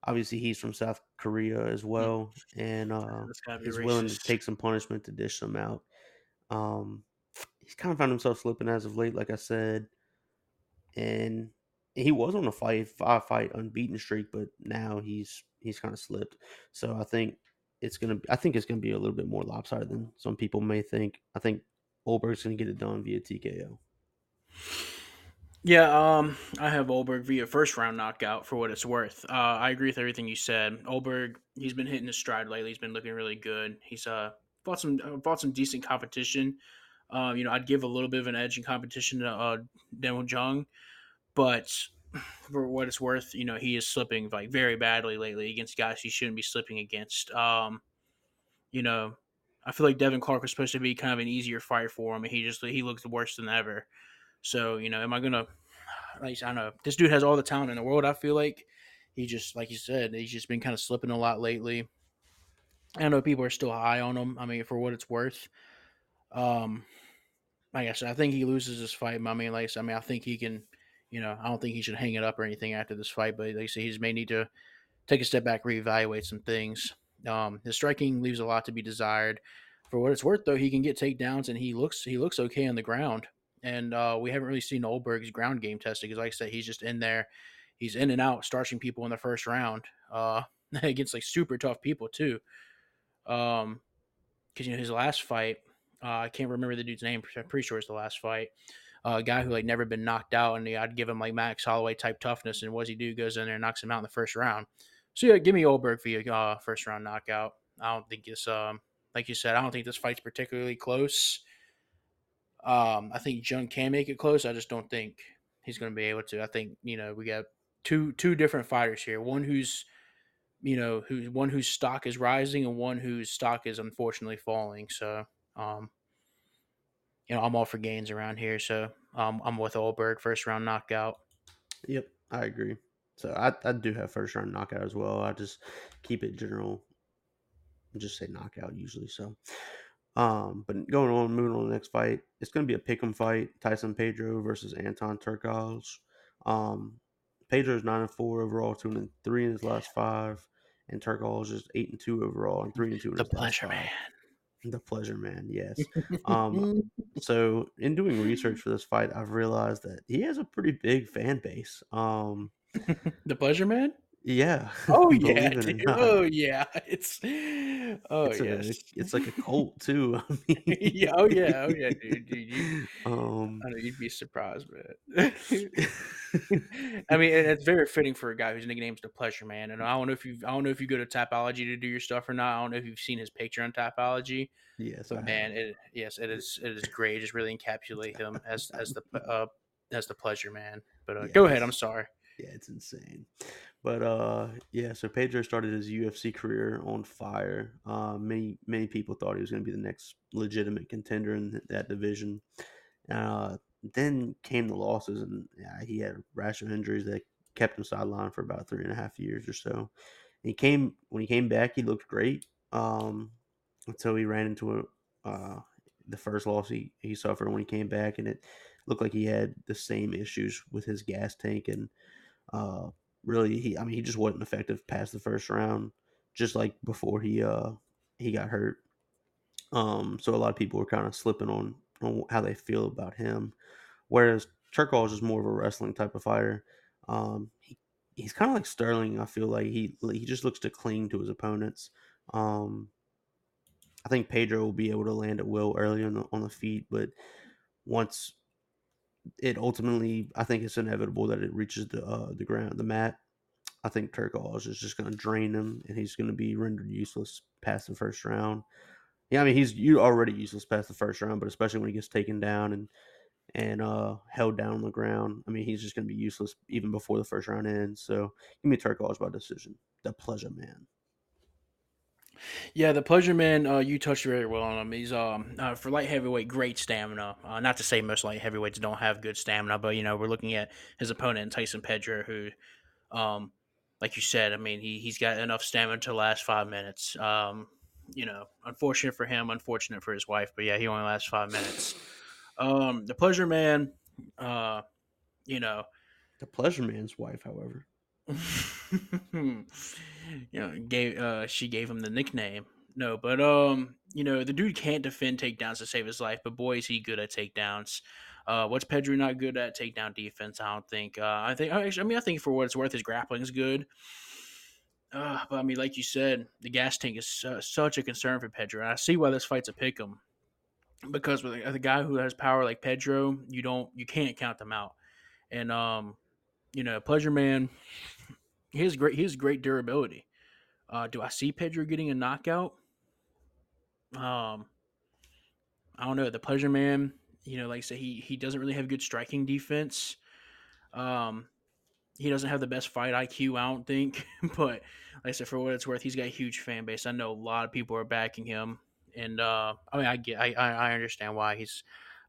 Obviously, he's from South Korea as well, and uh, is willing to take some punishment to dish them out. Um, he's kind of found himself slipping as of late, like I said, and he was on a five five fight unbeaten streak, but now he's he's kind of slipped. So I think it's gonna I think it's gonna be a little bit more lopsided than some people may think. I think Ulberg's gonna get it done via TKO. Yeah, um, I have Ulberg via first round knockout for what it's worth. Uh, I agree with everything you said. Ulberg, he's been hitting his stride lately. He's been looking really good. He's uh fought some uh, fought some decent competition. Uh, you know, I'd give a little bit of an edge in competition to uh, Demo Jung, but for what it's worth, you know, he is slipping like very badly lately against guys he shouldn't be slipping against. Um, you know, I feel like Devin Clark was supposed to be kind of an easier fight for him, and he just he looks worse than ever. So you know, am I gonna? Like, I don't know. This dude has all the talent in the world. I feel like he just, like you said, he's just been kind of slipping a lot lately. I know people are still high on him. I mean, for what it's worth. Um, like I said, I think he loses this fight. I mean, like I mean, I think he can. You know, I don't think he should hang it up or anything after this fight. But like I say, he may need to take a step back, reevaluate some things. Um, his striking leaves a lot to be desired. For what it's worth, though, he can get takedowns and he looks he looks okay on the ground. And uh, we haven't really seen Ulberg's ground game tested because, like I said, he's just in there. He's in and out, starching people in the first round uh, against like super tough people too. Um, because you know his last fight, uh, I can't remember the dude's name. I'm pretty sure it's the last fight. Uh, a guy who like never been knocked out, and I'd give him like Max Holloway type toughness, and what does he do? Goes in there and knocks him out in the first round. So yeah, give me Ulberg via uh, first round knockout. I don't think it's um like you said, I don't think this fight's particularly close. Um, I think Jung can make it close. I just don't think he's going to be able to. I think you know we got two two different fighters here. One who's you know who one whose stock is rising and one whose stock is unfortunately falling. So um, you know I'm all for gains around here. So um, I'm with Ulberg first round knockout. Yep, I agree. So I, I do have first round knockout as well. I just keep it general. Just say knockout usually. So um, but going on, moving on to the next fight, it's going to be a pick'em fight: Tyson Pedro versus Anton Turkalj. Um, Pedro's nine and four overall, two and three in his last five, and Turkalj is eight and two overall and three and two in the his pleasure last five. man. The pleasure man, yes. um, so in doing research for this fight, I've realized that he has a pretty big fan base. Um, the pleasure man. Yeah. Oh yeah, it or dude. not. Oh yeah. It's oh it's, a, it's like a cult too. I mean, yeah. Oh yeah. Oh yeah, dude. dude you, um, I know you'd be surprised, man. I mean, it's very fitting for a guy whose nickname's the Pleasure Man. And I don't know if you, I don't know if you go to Tapology to do your stuff or not. I don't know if you've seen his picture on Tapology, yes, I but have. it yes, it is, it is great. It just really encapsulate him as as the uh as the Pleasure Man. But uh, go ahead. I'm sorry. Yeah, it's insane. But uh yeah, so Pedro started his UFC career on fire. Uh many many people thought he was going to be the next legitimate contender in that division. Uh then came the losses and yeah, he had a rash of injuries that kept him sidelined for about three and a half years or so. He came when he came back, he looked great. Um until he ran into a, uh, the first loss he, he suffered when he came back, and it looked like he had the same issues with his gas tank and uh, really he I mean he just wasn't effective past the first round, just like before he uh he got hurt. Um, so a lot of people were kind of slipping on on how they feel about him, whereas Turkov is just more of a wrestling type of fighter. Um, he, he's kind of like Sterling. I feel like he he just looks to cling to his opponents. Um, I think Pedro will be able to land at will early on the on the feet, but once it ultimately, I think it's inevitable that it reaches the uh, the ground, the mat. I think Turkov is just going to drain him, and he's going to be rendered useless past the first round. Yeah, I mean he's you already useless past the first round, but especially when he gets taken down and and uh, held down on the ground, I mean he's just going to be useless even before the first round ends. So give me Turkov by decision. The pleasure man. Yeah, the pleasure man. Uh, you touched very well on him. He's um uh, for light heavyweight, great stamina. Uh, not to say most light heavyweights don't have good stamina, but you know we're looking at his opponent Tyson Pedro, who, um, like you said, I mean he he's got enough stamina to last five minutes. Um, you know, unfortunate for him, unfortunate for his wife, but yeah, he only lasts five minutes. Um, the pleasure man, uh, you know, the pleasure man's wife, however. you know, gave uh, she gave him the nickname. No, but um, you know, the dude can't defend takedowns to save his life, but boy, is he good at takedowns. Uh, what's Pedro not good at takedown defense? I don't think. Uh, I think. Actually, I mean, I think for what it's worth, his grappling is good. Uh, but I mean, like you said, the gas tank is uh, such a concern for Pedro. And I see why this fight's a pick 'em because with a, a guy who has power like Pedro, you don't, you can't count them out. And um, you know, Pleasure Man, he has great, he has great durability. Uh, do I see Pedro getting a knockout? Um, I don't know. The Pleasure Man, you know, like I said, he he doesn't really have good striking defense. Um, he doesn't have the best fight IQ, I don't think. but like I said, for what it's worth, he's got a huge fan base. I know a lot of people are backing him, and uh, I mean, I get, I, I understand why he's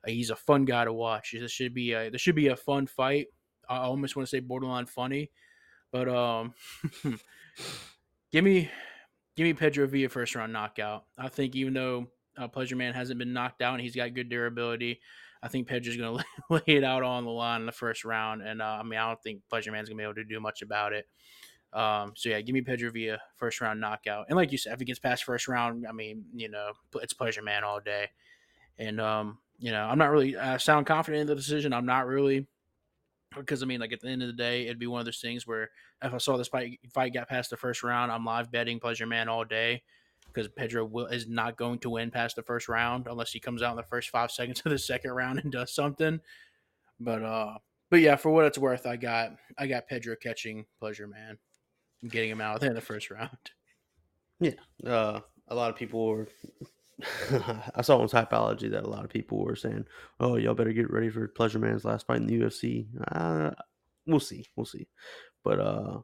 he's a fun guy to watch. This should be a this should be a fun fight. I almost want to say borderline funny, but um, give me give me Pedro via first round knockout. I think even though uh, Pleasure Man hasn't been knocked out and he's got good durability, I think Pedro's going to lay it out on the line in the first round. And uh, I mean, I don't think Pleasure Man's going to be able to do much about it. Um, so yeah, give me Pedro via first round knockout. And like you said, if he gets past first round, I mean, you know, it's Pleasure Man all day. And um, you know, I'm not really I sound confident in the decision. I'm not really because I mean, like at the end of the day, it'd be one of those things where if I saw this fight fight got past the first round, I'm live betting Pleasure Man all day because Pedro will, is not going to win past the first round unless he comes out in the first five seconds of the second round and does something. But uh, but yeah, for what it's worth, I got I got Pedro catching Pleasure Man, and getting him out there in the first round. Yeah, uh, a lot of people were. I saw on Tapology that a lot of people were saying, "Oh, y'all better get ready for Pleasure Man's last fight in the UFC." Uh, we'll see, we'll see, but uh,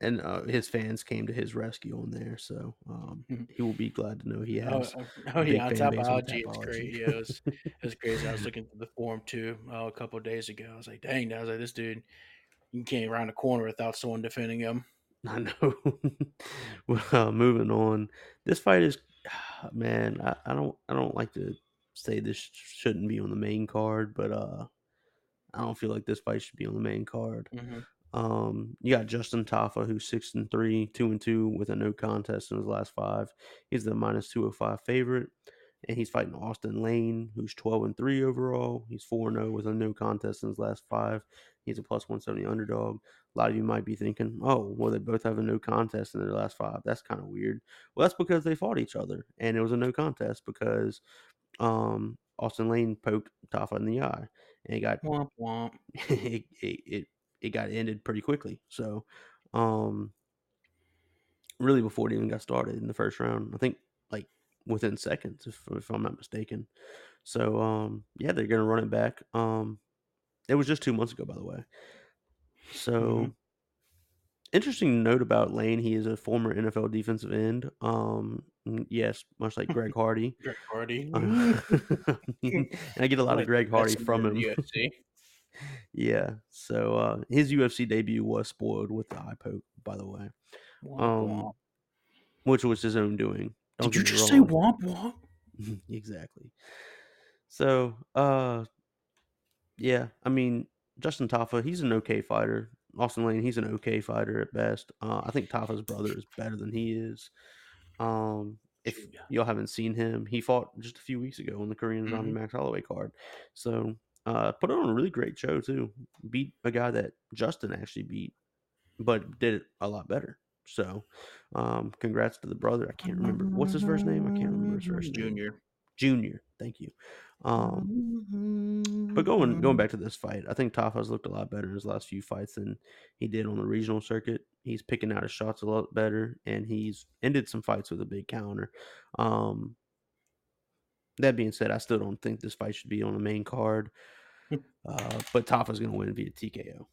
and uh, his fans came to his rescue on there, so um, mm-hmm. he will be glad to know he oh, has. Oh, oh yeah, on Tapology, it's great. Yeah, it was, it was crazy. I was looking through the forum too uh, a couple days ago. I was like, dang, I was like, this dude, you can't around the corner without someone defending him. I know. well, uh, moving on, this fight is, man, I, I, don't, I don't like to say this shouldn't be on the main card, but uh, I don't feel like this fight should be on the main card. Mm-hmm. Um, you got Justin Tafa, who's six and three, two and two with a no contest in his last five. He's the minus two hundred oh five favorite, and he's fighting Austin Lane, who's twelve and three overall. He's four and zero oh with a no contest in his last five. He's a plus one seventy underdog. A lot of you might be thinking, oh, well, they both have a no contest in their last five. That's kind of weird. Well, that's because they fought each other, and it was a no contest because um, Austin Lane poked Tafa in the eye, and it got womp womp. it, it, it it got ended pretty quickly. So, um, really before it even got started in the first round, I think like within seconds, if, if I'm not mistaken. So, um, yeah, they're gonna run it back. Um, it was just two months ago, by the way. So, mm-hmm. interesting note about Lane: he is a former NFL defensive end. Um, yes, much like Greg Hardy. Greg Hardy. and I get a lot of Greg Hardy from him. UFC yeah. So uh, his UFC debut was spoiled with the eye poke, by the way, um, which was his own doing. Don't Did you get me just say wrong. womp womp? exactly. So, uh, yeah, I mean, Justin Tafa, he's an okay fighter. Austin Lane, he's an okay fighter at best. Uh, I think Tafa's brother is better than he is. Um, if y'all haven't seen him, he fought just a few weeks ago on the Korean Zombie Mhm. Max Holloway card. So, uh, put on a really great show too. Beat a guy that Justin actually beat, but did it a lot better. So, um, congrats to the brother. I can't remember what's his first name. I can't remember his first name. Junior. Junior. Thank you. Um, but going going back to this fight, I think Tafa's looked a lot better in his last few fights than he did on the regional circuit. He's picking out his shots a lot better, and he's ended some fights with a big counter. Um, that being said, I still don't think this fight should be on the main card. Uh, but Tafa's going to win via TKO.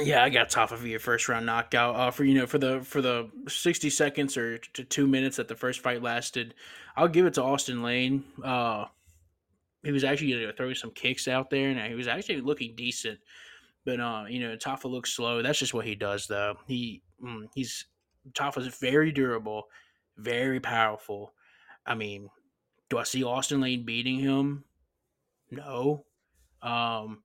Yeah, I got Tafa via first round knockout. Uh, for you know, for the for the sixty seconds or to two minutes that the first fight lasted, I'll give it to Austin Lane. Uh, he was actually going to throw some kicks out there, and he was actually looking decent. But uh, you know, Tafa looks slow. That's just what he does, though. He mm, he's Tafa's very durable, very powerful. I mean, do I see Austin Lane beating him? No. Um,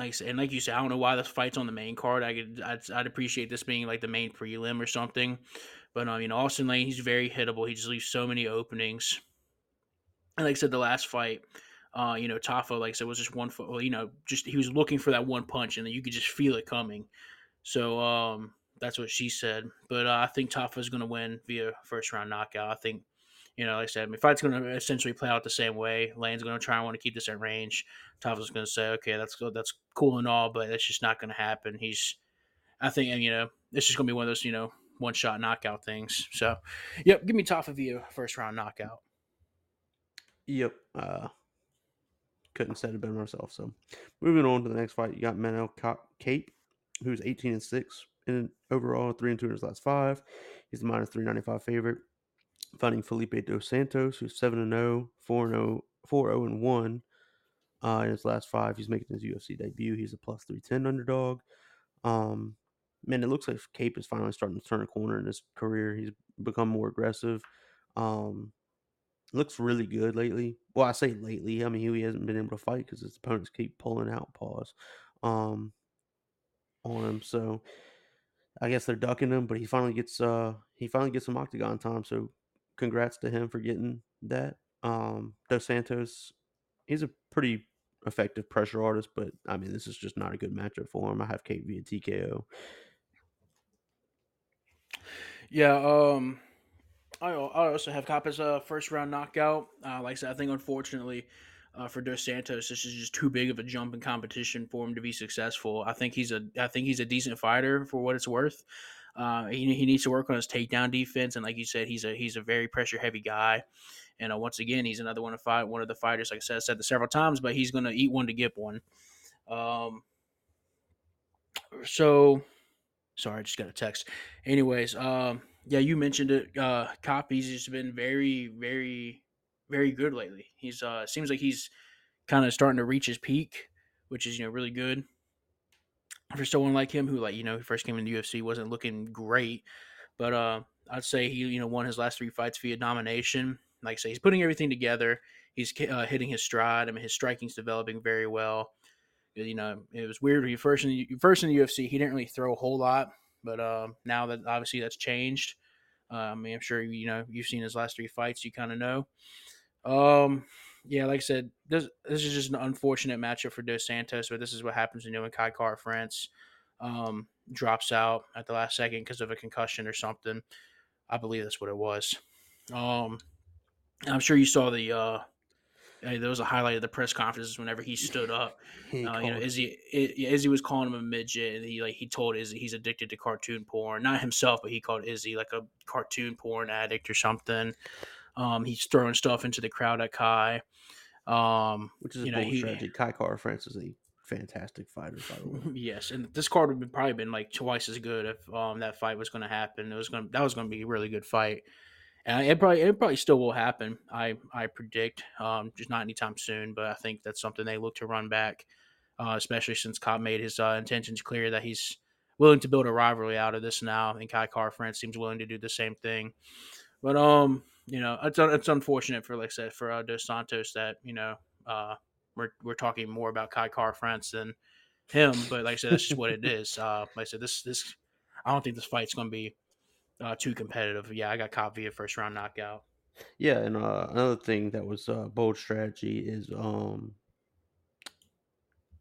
like and like you said, I don't know why this fight's on the main card. I could, I'd, I'd appreciate this being like the main prelim or something. But I mean, Austin Lane, he's very hittable. He just leaves so many openings. And like I said, the last fight, uh, you know, Tafa, like I said, was just one foot. Well, you know, just he was looking for that one punch, and you could just feel it coming. So um, that's what she said. But uh, I think Tafa is going to win via first round knockout. I think, you know, like I said, I mean, fight's going to essentially play out the same way. Lane's going to try and want to keep this at range. Tafa's going to say, okay, that's that's cool and all, but that's just not going to happen. He's, I think, and you know, it's just going to be one of those, you know, one shot knockout things. So, yep, give me Tafa via first round knockout. Yep. Uh, couldn't said it better myself. So, moving on to the next fight, you got Manel Ca- Kape, who's 18 and 6 in overall, 3 and 2 in his last five. He's the minus 395 favorite. Fighting Felipe Dos Santos, who's 7 and 0, 4 and 0, 4 0 and 1 uh, in his last five. He's making his UFC debut. He's a plus 310 underdog. Um, man, it looks like Kape is finally starting to turn a corner in his career. He's become more aggressive. Um, looks really good lately. Well, I say lately. I mean, he hasn't been able to fight because his opponents keep pulling out paws um, on him. So I guess they're ducking him, but he finally gets uh he finally gets some octagon time. So congrats to him for getting that. Um, Dos Santos, he's a pretty effective pressure artist, but I mean, this is just not a good matchup for him. I have Kape via TKO. Yeah, um, I, I also have Kape as a first round knockout. Uh, like I said, I think unfortunately uh, for Dos Santos, this is just too big of a jump in competition for him to be successful. I think he's a I think he's a decent fighter for what it's worth. Uh, he, he needs to work on his takedown defense, and like you said, he's a he's a very pressure heavy guy. And uh, once again, he's another one of fight one of the fighters. Like I said, I said this several times, but he's going to eat one to get one. Um, so sorry, I just got a text. Anyways, um, yeah, you mentioned it. Uh, Kape's just been very, very, very good lately. He's uh, seems like he's kind of starting to reach his peak, which is you know really good for someone like him who like you know he first came in the UFC wasn't looking great, but uh, I'd say he you know won his last three fights via domination. Like I say, he's putting everything together. He's uh, hitting his stride. I mean, his striking's developing very well. You know, it was weird. He first in the, first in the UFC, he didn't really throw a whole lot, but uh, now that obviously that's changed. Uh, I mean, I'm sure you know you've seen his last three fights. You kind of know. Um, yeah, like I said, this this is just an unfortunate matchup for Dos Santos, but this is what happens when you when Kai Kara-France um, drops out at the last second because of a concussion or something. I believe that's what it was. Um, I'm sure you saw the. Uh, there was a highlight of the press conferences whenever he stood up. He Uh, you know, Izzy, Izzy was calling him a midget, and he like he told Izzy he's addicted to cartoon porn. Not himself, but he called Izzy like a cartoon porn addict or something. Um, he's throwing stuff into the crowd at Kai. Um, which is a you know, he- strategy. Kai Kara-France is a fantastic fighter, by the way. yes, and this card would have probably been like twice as good if um, that fight was going to happen. It was going that was going to be a really good fight, and it probably it probably still will happen. I I predict, um, just not anytime soon, but I think that's something they look to run back, uh, especially since Kape made his uh, intentions clear that he's willing to build a rivalry out of this now, and Kai Kara France seems willing to do the same thing. But um, you know, it's it's unfortunate for like I said for uh, Dos Santos that you know uh, we're we're talking more about Kai Kara-France than him. But like I said, that's just what it is. Uh, like I said, this this I don't think this fight's going to be uh, too competitive. Yeah, I got Kape via first round knockout. Yeah, and uh, another thing that was uh, bold strategy is um,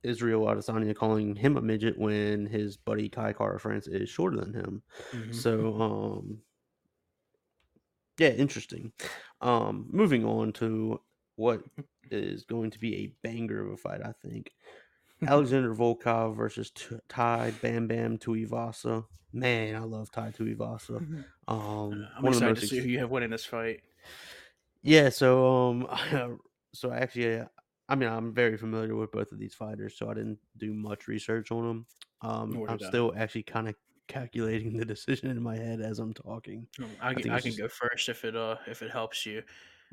Israel Adesanya calling him a midget when his buddy Kai Car France is shorter than him. Mm-hmm. So, um, yeah, interesting. Um, moving on to what is going to be a banger of a fight, I think. Alexander Volkov versus Tai Bam Bam Tuivasa. Man, I love Tai Tuivasa. Um, I'm excited to see who you have winning this fight. Yeah, so um, so actually, I mean, I'm very familiar with both of these fighters, so I didn't do much research on them. Um, I'm still actually kind of calculating the decision in my head as I'm talking. I, can, I, I can just... go first if it uh if it helps you.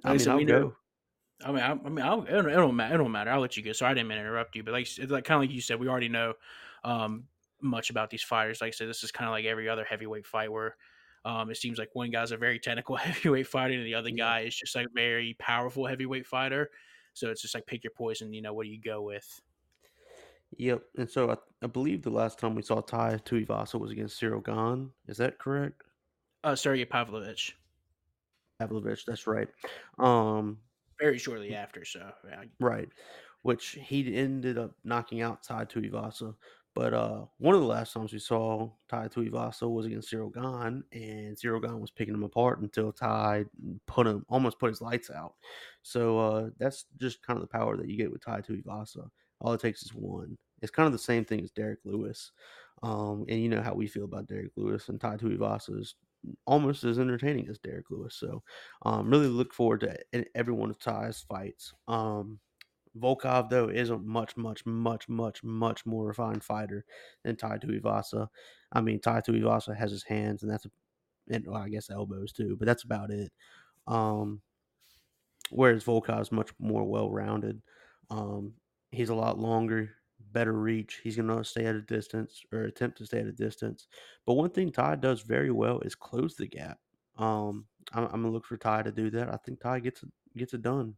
I mean, I'll go. Know, I mean, I, I mean, I'll, it, don't, matter. It don't matter. I'll let you go. Sorry, I didn't mean to interrupt you, but like, it's like kind of like you said, we already know um, much about these fighters. Like I said, this is kind of like every other heavyweight fight where um, it seems like one guy's a very technical heavyweight fighter, and the other yeah. guy is just like a very powerful heavyweight fighter. So it's just like pick your poison. You know, what do you go with? Yep. And so I, I believe the last time we saw Tai Tuivasa was against Ciryl Gane. Is that correct? Uh, Sergey Pavlovich. Pavlovich, that's right. Um, very shortly after. So yeah. right, which he ended up knocking out Tai Tuivasa. But uh, one of the last times we saw Tai Tuivasa was against Ciryl Gane, and Ciryl Gane was picking him apart until Tai put him almost put his lights out. So uh, that's just kind of the power that you get with Tai Tuivasa. All it takes is one. It's kind of the same thing as Derrick Lewis. Um, and you know how we feel about Derrick Lewis and Tai Tuivasa is almost as entertaining as Derrick Lewis. So, um, really look forward to every one of Tai's fights. Um, Volkov though is a much, much, much, much, much more refined fighter than Tai Tuivasa. I mean, Tai Tuivasa has his hands, and that's a, and well, I guess elbows too, but that's about it. Um, whereas Volkov is much more well rounded. Um, he's a lot longer better reach. He's going to stay at a distance or attempt to stay at a distance. But one thing Ty does very well is close the gap. Um, I'm, I'm gonna look for Ty to do that. I think Ty gets gets it done.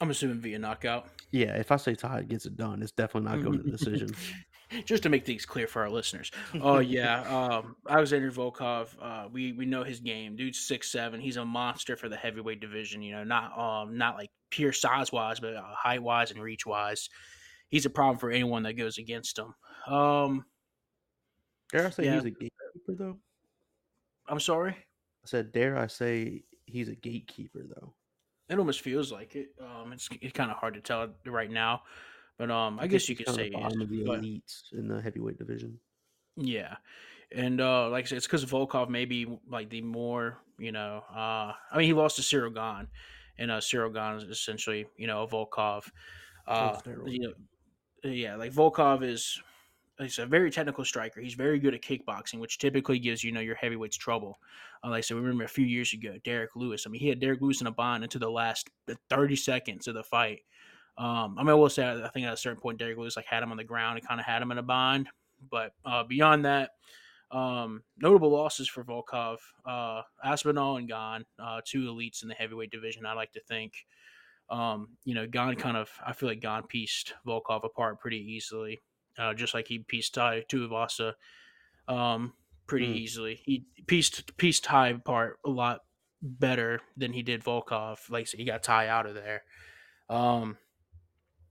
I'm assuming via knockout. Yeah, if I say Ty gets it done, it's definitely not going to the decision. Just to make things clear for our listeners. Oh yeah, um, Alexander Volkov. Uh, we we know his game. Dude's six seven. He's a monster for the heavyweight division. You know, not um not like pure size wise, but uh, height wise and reach wise. He's a problem for anyone that goes against him. Um, dare I say yeah. he's a gatekeeper though? I'm sorry. I said, dare I say he's a gatekeeper though? It almost feels like it. Um, it's, it's kind of hard to tell right now, but um, I, I guess you could say bottom of the but, elites in the heavyweight division. Yeah, and uh, like I said, it's because Volkov maybe like the more you know. Uh, I mean, he lost to Ciryl Gane, and uh, Ciryl Gane is essentially you know a Volkov. Uh, you know, yeah, like Volkov is he's a very technical striker. He's very good at kickboxing, which typically gives you know your heavyweights trouble. Uh, like I said, remember a few years ago, Derrick Lewis. I mean, he had Derrick Lewis in a bind into the last thirty seconds of the fight. Um, I mean, I will say, I think at a certain point, Derrick Lewis like had him on the ground and kind of had him in a bind. But uh, beyond that, um, notable losses for Volkov, uh, Aspinall and Gane, uh, two elites in the heavyweight division. I like to think. Um, you know, Gane kind of, I feel like Gane pieced Volkov apart pretty easily, uh, just like he pieced Tai Tuivasa um, pretty mm. easily. He pieced pieced Tai apart a lot better than he did Volkov. Like so he got Tai out of there. Um,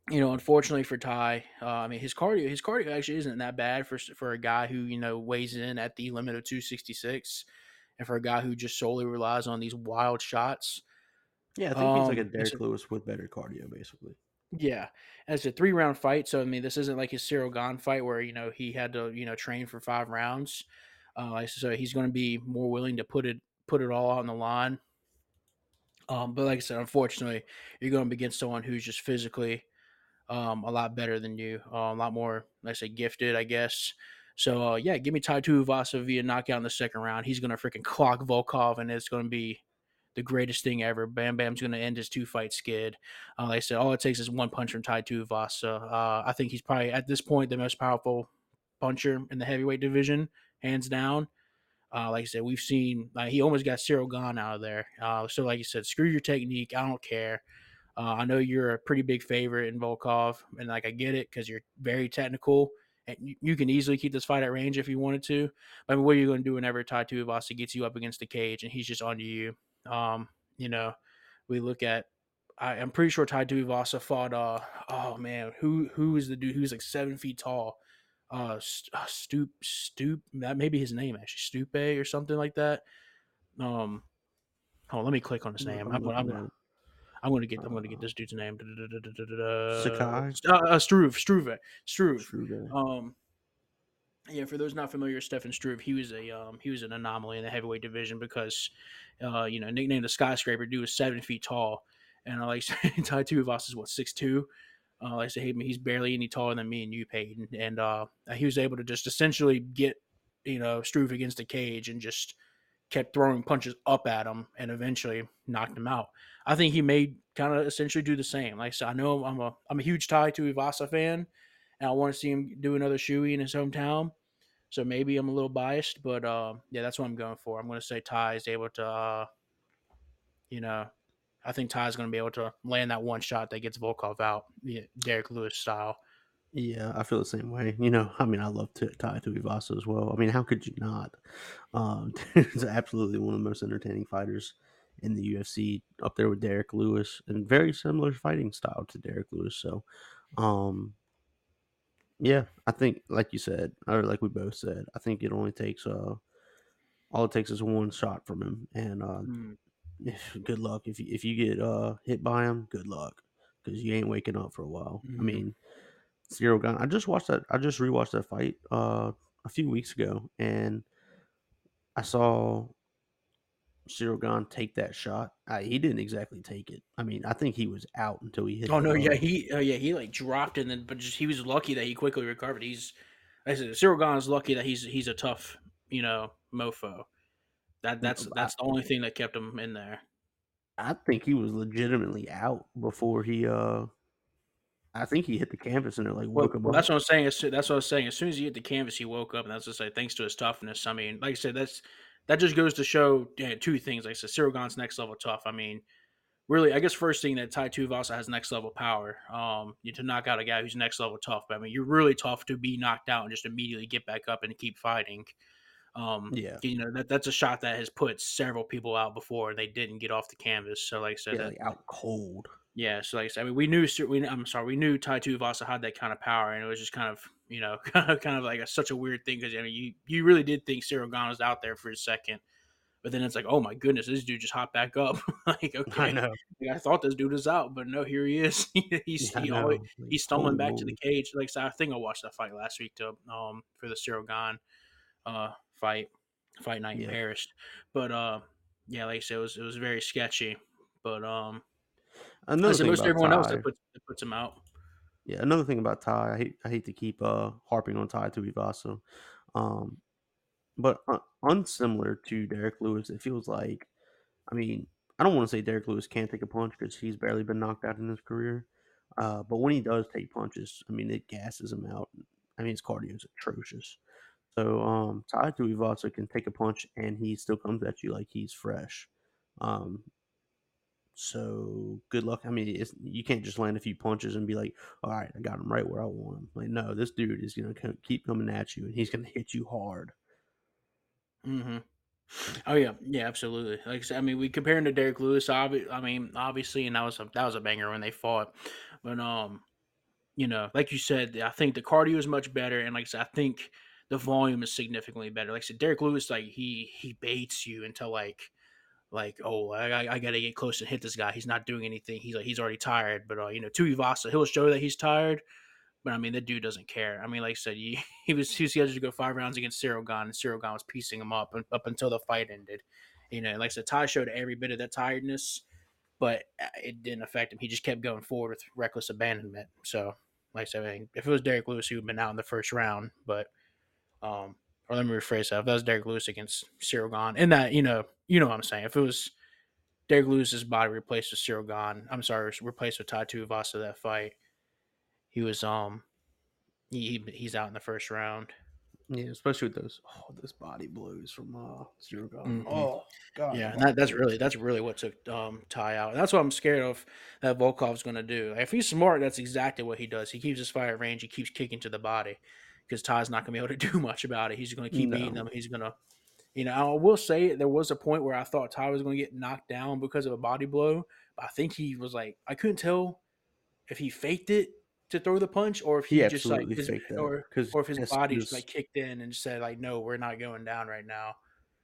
you know, unfortunately for Ty, uh, I mean his cardio his cardio actually isn't that bad for for a guy who you know weighs in at the limit of 266, and for a guy who just solely relies on these wild shots. Yeah, I think um, he's like a um, Derrick Lewis with better cardio, basically. Yeah, and it's a three round fight, so I mean, this isn't like his Ciryl Gane fight where you know he had to you know train for five rounds. Uh, so he's going to be more willing to put it put it all on the line. Um, but like I said, unfortunately, you're going to be against someone who's just physically um, a lot better than you, uh, a lot more, let's say, gifted, I guess. So uh, yeah, give me Tai Tuivasa via knockout in the second round. He's to freaking clock Volkov, and it's to be the greatest thing ever. Bam Bam's to end his two fight skid. Uh, like I said, all it takes is one punch from Tai Tuivasa. Uh, I think he's probably at this point the most powerful puncher in the heavyweight division, hands down. Uh, like I said, we've seen he almost got Ciryl Gane out of there. Uh, so like you said, screw your technique. I don't care. Uh, I know you're a pretty big favorite in Volkov, and like I get it because you're very technical and you, you, can easily keep this fight at range if you wanted to. But I mean, what are you going to do whenever Tai Tuivasa gets you up against the cage and he's just onto you? Um, you know, we look at. I, am pretty sure Tai Tuivasa fought. Uh, oh man, who who is the dude who's like seven feet tall? uh, uh Stoop Stoop that may be his name actually Stupe or something like that. Um, oh, let me click on his name. I'm, I'm, I'm, to get I'm to get this dude's name. Sakai. Uh, uh, Struve Struve Struve. Struve. Um, yeah, for those not familiar, Stefan Struve, he was a um, he was an anomaly in the heavyweight division because, uh, you know, nicknamed the skyscraper, dude was seven feet tall, and uh, like Tai Tuivasa is what six two, uh, like I said, he's barely any taller than me and you, Peyton, and uh, he was able to just essentially get you know Struve against the cage and just kept throwing punches up at him and eventually knocked him out. I think he may kind of essentially do the same. Like I said, I know I'm a I'm a huge tie to Tuivasa fan, and I want to see him do another shoey in his hometown. So maybe I'm a little biased, but uh, yeah, that's what I'm going for. I'm going to say Tai is able to, uh, you know, I think Tai's going to be able to land that one shot that gets Volkov out, Derrick Lewis style. Yeah, I feel the same way. You know, I mean, I love to Tai Tuivasa as well. I mean, how could you not? Um, he's absolutely one of the most entertaining fighters in the UFC, up there with Derrick Lewis, and very similar fighting style to Derrick Lewis. So, um, yeah, I think, like you said, or like we both said, I think it only takes uh, all it takes is one shot from him, and uh, mm. good luck if you, if you get uh, hit by him. Good luck because you ain't waking up for a while. Mm-hmm. I mean, Ciryl Gane. I just watched that. I just rewatched that fight uh, a few weeks ago, and I saw Ciryl Gane take that shot. I, he didn't exactly take it. I mean, I think he was out until he hit. Oh no, yeah, he, uh, yeah, he like dropped and then, but just he was lucky that he quickly recovered. He's, I said, Ciryl Gane is lucky that he's he's a tough, you know, mofo. That that's that's the only thing that kept him in there. I think he was legitimately out before he uh I think he hit the canvas and it like woke well, him up. That's what I'm saying. That's what I was saying. As soon as he hit the canvas, he woke up, and that's just like thanks to his toughness. I mean, like I said, that's that just goes to show two things. Like I said, Ciryl Gane's next level tough. I mean, really, I guess first thing that Tai Tuivasa has next level power. Um, you to knock out a guy who's next level tough. But I mean, you're really tough to be knocked out and just immediately get back up and keep fighting. Um, yeah, you know that that's a shot that has put several people out before, and they didn't get off the canvas. So, like I said, yeah, like out cold. Yeah, so like I said, I mean, we knew. We, I'm sorry, we knew Tai Tuivasa had that kind of power, and it was just kind of, you know, kind of, kind of like a, such a weird thing because I mean, you you really did think Gane was out there for a second, but then it's like, oh my goodness, this dude just hopped back up. like, okay, I know. Like, I thought this dude was out, but no, here he is. he's he always, he's stumbling back to the cage. Like so I think I watched that fight last week to um for the Gane uh fight fight night yeah. in Paris. But uh, yeah, like I said, it was it was very sketchy. But um, another thing most everyone Tai, else that puts, that puts him out. Yeah, another thing about Ty, I hate I hate to keep uh harping on Tai Tuivasa, um, but uh, unsimilar to Derrick Lewis, it feels like. I mean, I don't want to say Derrick Lewis can't take a punch because he's barely been knocked out in his career. Uh, but when he does take punches, I mean, it gasses him out. I mean, his cardio is atrocious. So um, Tai Tuivasa can take a punch and he still comes at you like he's fresh. Um, so good luck. I mean, you can't just land a few punches and be like, "All right, I got him right where I want him." Like, no, this dude is gonna keep coming at you and he's gonna hit you hard. Hmm. Oh yeah, yeah, absolutely. Like I said, I mean, we compare him to Derrick Lewis. Obvi- I mean, obviously, and that was a, that was a banger when they fought. But um, you know, like you said, I think the cardio is much better, and like I said, I think the volume is significantly better. Like I said, Derrick Lewis, like he he baits you until like like oh I, I got to get close and hit this guy. He's not doing anything. He's like he's already tired. But uh, you know, Tuivasa, he'll show that he's tired. But I mean, the dude doesn't care. I mean, like I said, he, he was he was scheduled to go five rounds against Gane, and Gane was piecing him up up until the fight ended. You know, like I said, Tai showed every bit of that tiredness, but uh, it didn't affect him. He just kept going forward with reckless abandonment. So, like I said, I mean, if it was Derrick Lewis, he would have been out in the first round. But um, or let me rephrase that. If that was Derrick Lewis against Ciryl Gane, and that you know, you know what I'm saying. If it was Derrick Lewis's body replaced with Ciryl Gane, I'm sorry, replaced with Tai Tuivasa that fight, he was um, he he's out in the first round. Yeah, especially with those oh those body blows from uh Gun. Mhm. Oh god. Yeah, and that, that's really that's really what took um, Ty out. And that's what I'm scared of that Volkov's going to do. If he's smart, that's exactly what he does. He keeps his fire range. He keeps kicking to the body because Ty's not going to be able to do much about it. He's going to keep beating No. them. He's going to, you know, I will say there was a point where I thought Ty was going to get knocked down because of a body blow. But I think he was like, I couldn't tell if he faked it to throw the punch or if he, He just like his, or or if his body just like kicked in and said like, no, we're not going down right now.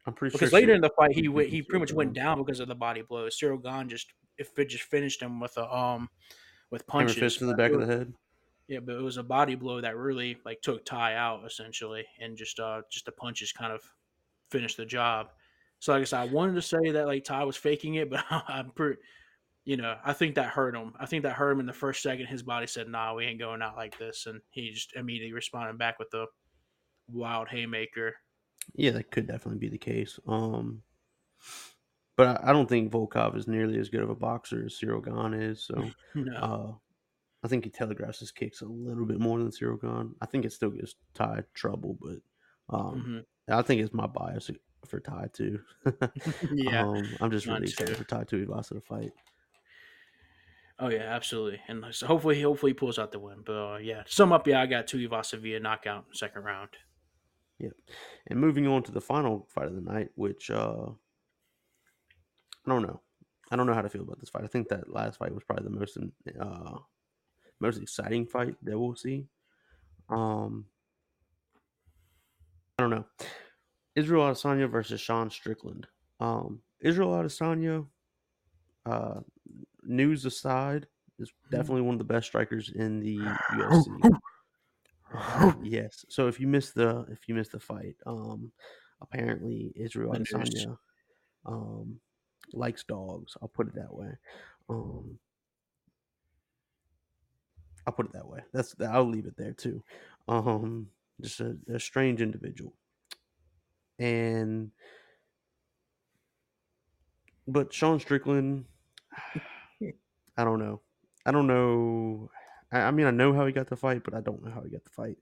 I'm pretty Because sure later in the fight, he he went, he pretty much went down because of the body blow. Ciryl Gane just if it just finished him with a um with hammer punches. fist in the back of the head. Yeah, but it was a body blow that really like took Ty out essentially, and just uh just the punches kind of finished the job. So like I said, I wanted to say that like Ty was faking it, but I'm pretty. You know, I think that hurt him. I think that hurt him in the first second. His body said, "Nah, we ain't going out like this," and he just immediately responded back with the wild haymaker. Yeah, that could definitely be the case. Um, but I, I don't think Volkov is nearly as good of a boxer as Ciryl Gane is. So No, uh, I think he telegraphs his kicks a little bit more than Ciryl Gane. I think it still gives Ty trouble, but um, Mhm. I think it's my bias for Ty too. yeah. um, I'm just really excited too. for Ty Tuivasa to fight. Oh yeah, absolutely. And so hopefully, hopefully he pulls out the win. But uh, yeah, to sum up, yeah, I got Tuivasa via knockout second round. Yep, and moving on to the final fight of the night, which uh, I don't know. I don't know how to feel about this fight. I think that last fight was probably the most uh, most exciting fight that we'll see. Um, I don't know. Israel Adesanya versus Sean Strickland. Um, Israel Adesanya, uh, news aside, is definitely one of the best strikers in the UFC. yes. So if you missed the if you missed the fight, um, apparently Israel. Adesanya um likes dogs. I'll put it that way. Um, I'll put it that way. That's I'll leave it there too. Um, just a, a strange individual, and but Sean Strickland, I don't know. I don't know. I, I mean, I know how he got the fight, but I don't know how he got the fight.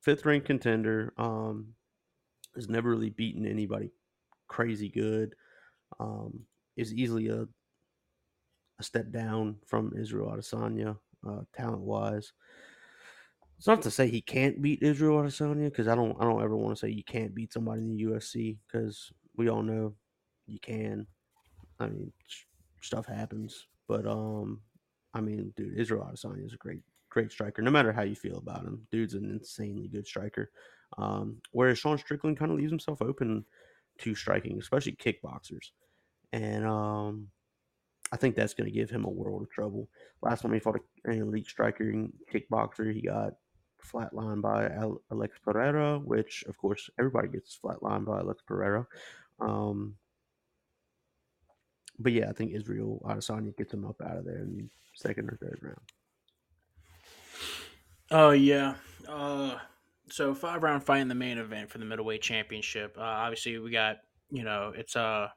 Fifth ranked contender. Um, has never really beaten anybody crazy good. Um, is easily a a step down from Israel Adesanya, uh, talent wise. It's not to say he can't beat Israel Adesanya because I don't I don't ever want to say you can't beat somebody in the UFC because we all know you can. I mean, stuff happens, but um, I mean, dude, Israel Adesanya is a great great striker. No matter how you feel about him, dude's an insanely good striker. Um, whereas Sean Strickland kind of leaves himself open to striking, especially kickboxers, and um, I think that's going to give him a world of trouble. Last time he fought an elite striker and kickboxer, he got flatlined by Alex Pereira, which of course everybody gets flatlined by Alex Pereira. Um, but yeah, I think Israel Adesanya gets him up out of there in second or third round. Oh yeah. Uh, so five round fight in the main event for the middleweight championship. Uh, obviously, we got you know it's uh.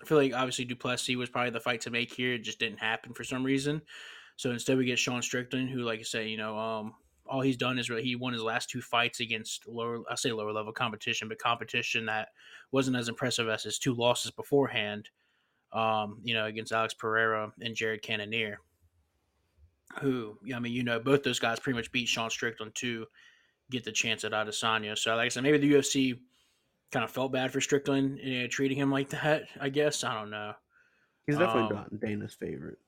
I feel like obviously Duplessis was probably the fight to make here. It just didn't happen for some reason. So instead, we get Sean Strickland, who, like I say, you know, um, all he's done is really he won his last two fights against lower, I say lower level competition, but competition that wasn't as impressive as his two losses beforehand. Um, you know, against Alex Pereira and Jared Cannonier, who I mean, you know, both those guys pretty much beat Sean Strickland to get the chance at Adesanya. So, like I said, maybe the UFC kind of felt bad for Strickland you know, treating him like that. I guess I don't know. He's definitely Um, not Dana's favorite.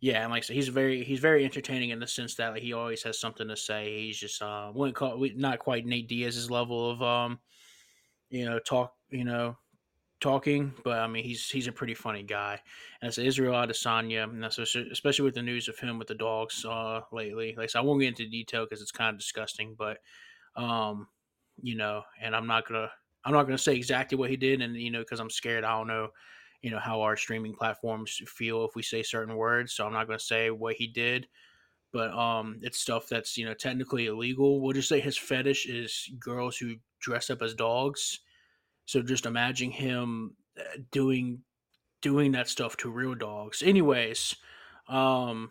Yeah, and like I said, he's very he's very entertaining in the sense that like he always has something to say. He's just uh wouldn't call we- not quite Nate Diaz's level of um you know talk you know talking, but I mean he's he's a pretty funny guy. And it's Israel Adesanya, and that's especially with the news of him with the dogs uh lately. Like so I won't get into detail because it's kind of disgusting, but um you know, and I'm not gonna I'm not gonna say exactly what he did, and you know because I'm scared. I don't know you know how our streaming platforms feel if we say certain words so i'm not to say what he did but um it's stuff that's you know technically illegal we'll just say his fetish is girls who dress up as dogs so just imagine him uh, doing doing that stuff to real dogs anyways um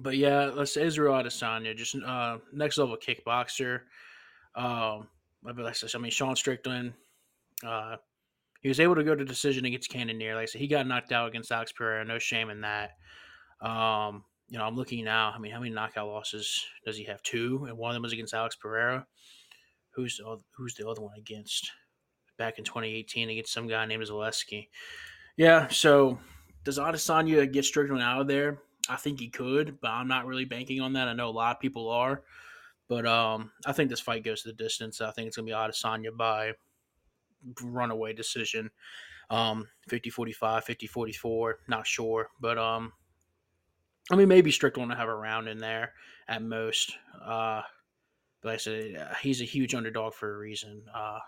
but yeah, let's say Israel Adesanya, just uh, next level kickboxer. Um, I mean, Sean Strickland, uh, he was able to go to decision against Cannonier. Like I said, he got knocked out against Alex Pereira. No shame in that. Um, you know, I'm looking now. I mean, how many knockout losses does he have? Two, and one of them was against Alex Pereira. Who's the other, who's the other one against? Back in 2018 against some guy named Zaleski. Yeah, so does Adesanya get Strickland out of there? I think he could, but I'm not really banking on that. I know a lot of people are, but um, I think this fight goes to the distance. I think it's gonna be Adesanya by runaway decision. Um, 50 45, 50 44, not sure. But um, I mean, maybe Strickland will have a round in there at most. Uh, but like I said, he's a huge underdog for a reason. Uh,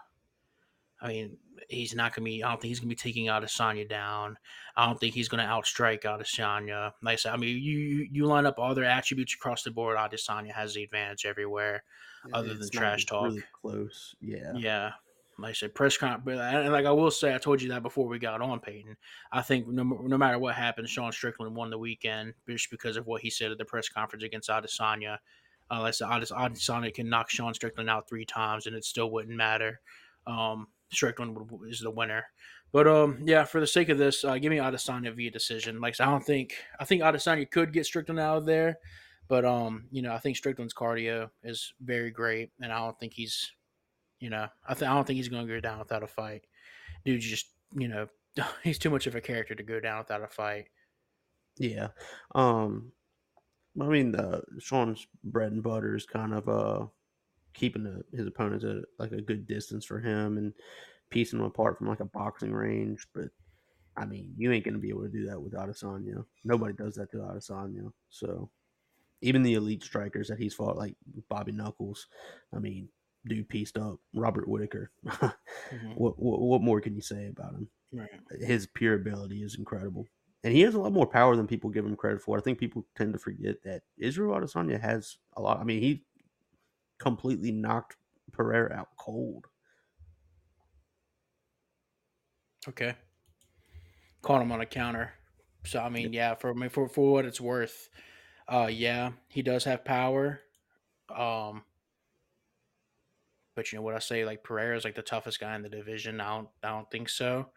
I mean, he's not going to be. I don't think he's going to be taking Adesanya down. I don't think he's going to outstrike Adesanya. Like I said, I mean, you you line up all their attributes across the board. Adesanya has the advantage everywhere, yeah, other than trash talk. Really close, yeah, yeah. Like I said, press conference, and like I will say, I told you that before we got on, Peyton. I think no, no matter what happens, Sean Strickland won the weekend just because of what he said at the press conference against Adesanya. Uh, like I said, Adesanya can knock Sean Strickland out three times, and it still wouldn't matter. Um, Strickland is the winner. But um, yeah, for the sake of this, uh, give me Adesanya via decision. Like I don't think I think Adesanya could get Strickland out of there, but um, you know, I think Strickland's cardio is very great, and I don't think he's, you know, I th- I don't think he's going to go down without a fight. Dude, just you know, he's too much of a character to go down without a fight. Yeah, um, I mean, uh, Sean's bread and butter is kind of uh keeping the, his opponents at like a good distance for him and piecing them apart from like a boxing range. But I mean, you ain't gonna be able to do that with Adesanya. Nobody does that to Adesanya. So even the elite strikers that he's fought, like Bobby Knuckles, I mean, dude pieced up Robert Whitaker. mm-hmm. what, what, what more can you say about him? Right. His pure ability is incredible. And he has a lot more power than people give him credit for. I think people tend to forget that Israel Adesanya has a lot. I mean, he completely knocked Pereira out cold. Okay. Caught him on a counter. So I mean, yeah, for me for for what it's worth, uh yeah, he does have power. Um but you know what I say, like Pereira is like the toughest guy in the division. I don't I don't think so.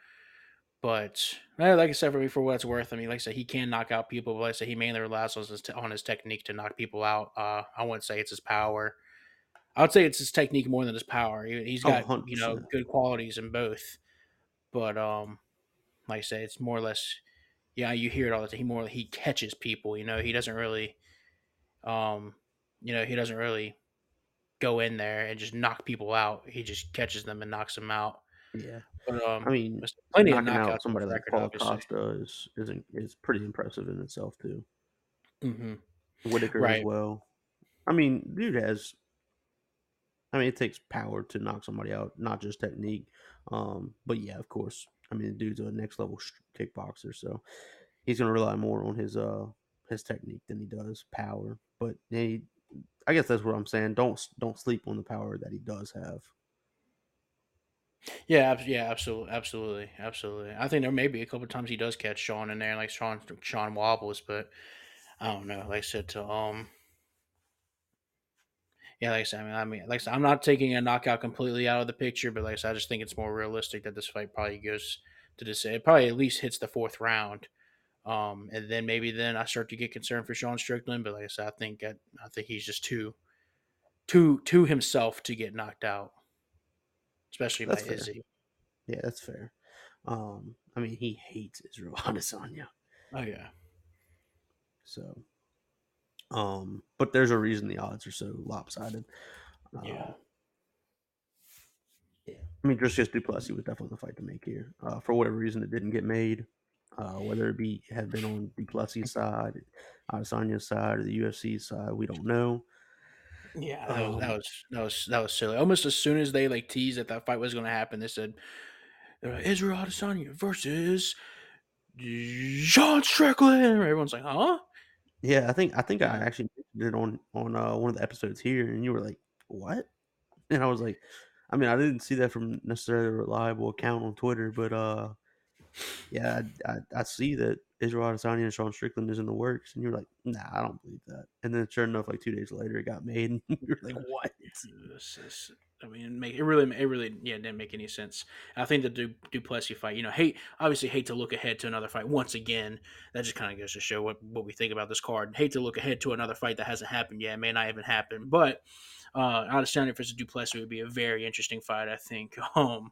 But like I said, for me, for what it's worth, I mean, like I said, he can knock out people, but like I said, he mainly relies on his, on his technique to knock people out. Uh, I wouldn't say it's his power. I would say it's his technique more than his power. He's got oh, you know good qualities in both, but um, like I say, it's more or less. Yeah, you hear it all the time. He more he catches people. You know, he doesn't really, um, you know, he doesn't really go in there and just knock people out. He just catches them and knocks them out. Yeah, but um, I mean, plenty of knockouts. Out somebody like Paulo Costa is, is is pretty impressive in itself too. Mm-hmm. Whitaker right. as well. I mean, dude has I mean, it takes power to knock somebody out, not just technique. Um, but yeah, of course. I mean, the dude's a next level kickboxer, so he's gonna rely more on his uh his technique than he does power. But he, I guess that's what I'm saying. Don't don't sleep on the power that he does have. Yeah, yeah, absolutely, absolutely, absolutely. I think there may be a couple times he does catch Sean in there, like Sean Sean wobbles, but I don't know. Like I said to um yeah, like I said, I mean, I mean, like I said, I'm not taking a knockout completely out of the picture, but like I said, I just think it's more realistic that this fight probably goes to this. It probably at least hits the fourth round, um, and then maybe then I start to get concerned for Sean Strickland. But like I said, I think I, I think he's just too, too, too himself to get knocked out, especially that's by fair. Izzy. Yeah, that's fair. Um, I mean, he hates Israel Adesanya. Oh yeah. So um, but there's a reason the odds are so lopsided. Yeah. Uh, yeah. I mean, just just du Plessis was definitely the fight to make here. Uh, for whatever reason, it didn't get made. Uh, whether it be had been on du Plessis' side, Adesanya's side, or the UFC side, we don't know. Yeah, that was, um, that was that was that was silly. Almost as soon as they like teased that that fight was going to happen, they said Israel Adesanya versus John Strickland. Everyone's like, "Huh?" Yeah, I think I think I actually did it on on uh, one of the episodes here, and you were like, "What?" And I was like, "I mean, I didn't see that from necessarily a reliable account on Twitter, but uh, yeah, I, I, I see that Israel Adesanya and Sean Strickland is in the works, and you're like, nah, I don't believe that. And then sure enough, like two days later, it got made, and you're like, what? This is- I mean, it make it really, it really, yeah, didn't make any sense. I think the du- Duplessis fight, you know, hate obviously hate to look ahead to another fight once again. That just kind of goes to show what what we think about this card. Hate to look ahead to another fight that hasn't happened yet, may not even happen. But uh, Adesanya versus Duplessis would be a very interesting fight. I think. Um,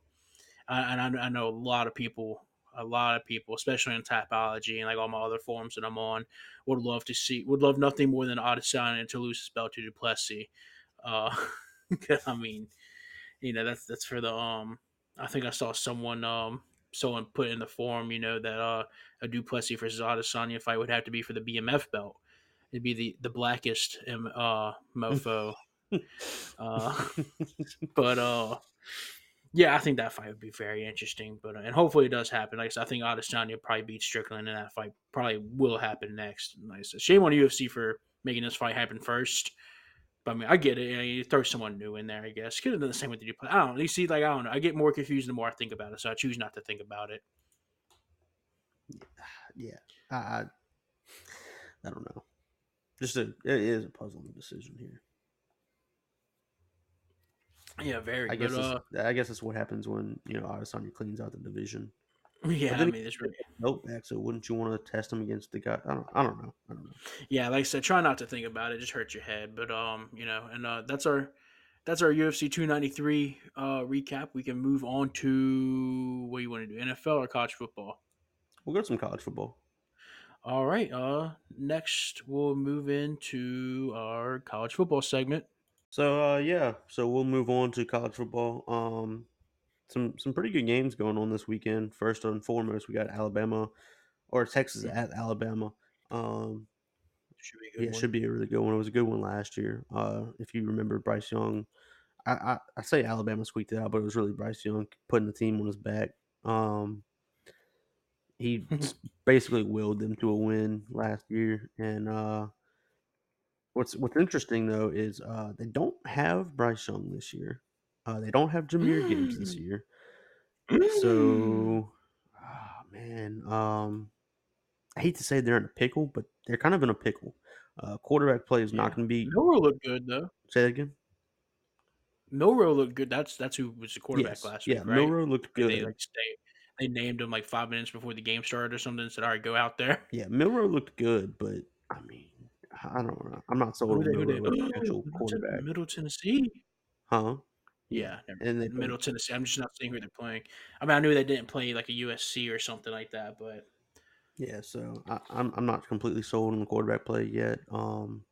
I- and I, I know a lot of people, a lot of people, especially on Tapology and like all my other forums that I'm on, would love to see, would love nothing more than Adesanya to lose his belt to Duplessis. Uh, I mean, you know, that's that's for the um. I think I saw someone um someone put in the forum, you know, that uh a Duplessis versus Adesanya fight would have to be for the BMF belt. It'd be the the blackest um, uh mofo. uh, but uh, yeah, I think that fight would be very interesting. But and hopefully it does happen. Like I said, I think Adesanya probably beat Strickland, and that fight probably will happen next. Like shame on UFC for making this fight happen first. But I mean, I get it. You, know, you throw someone new in there, I guess. Could have done the same with the. I don't. You see, like I don't know. I get more confused the more I think about it, so I choose not to think about it. yeah, I, I, I don't know. Just a, it is a puzzling decision here. Yeah, very. I guess, uh, it's- I guess that's what happens when you know Adesanya cleans out the division. yeah, I mean, it's really. Nope, back. So wouldn't you want to test him against the guy? I don't. I don't know. I don't know. yeah, like I said, try not to think about it. Just hurts your head. But um, you know, and uh, that's our that's our UFC 293 uh, recap. We can move on to what you want to do, NFL or college football. We'll go to some college football. All right. Uh, next we'll move into our college football segment. So uh, yeah, so we'll move on to college football. Um, some some pretty good games going on this weekend. First and foremost, we got Alabama or Texas at Alabama. Um, Should be a good yeah, it one. should be a really good one. It was a good one last year. Uh, if you remember Bryce Young, I, I, I say Alabama squeaked it out, but it was really Bryce Young putting the team on his back. Um, he basically willed them to a win last year. And uh, what's what's interesting though is uh, they don't have Bryce Young this year. Uh, they don't have Jahmyr Gibbs this Mm. year. So, ah, man, um, I hate to say they're in a pickle, but they're kind of in a pickle. Uh, quarterback play is Yeah. not going to be. Milroe looked good though. Say that again. Milroe looked good. That's that's who was the quarterback Yes, last yeah, week, right? Milroe looked good. They like stay, they named him like five minutes before the game started or something. And said, "All right, go out there." Yeah, Milroe looked good, but I mean, I don't know. I'm not sold on Who they- who they- Milroe as a potential Middle quarterback, Middle Tennessee. huh? Yeah, and they Middle Tennessee. I'm just not seeing who they're playing. I mean, I knew they didn't play like a USC or something like that, but Yeah, so I, I'm I'm not completely sold on the quarterback play yet. Um,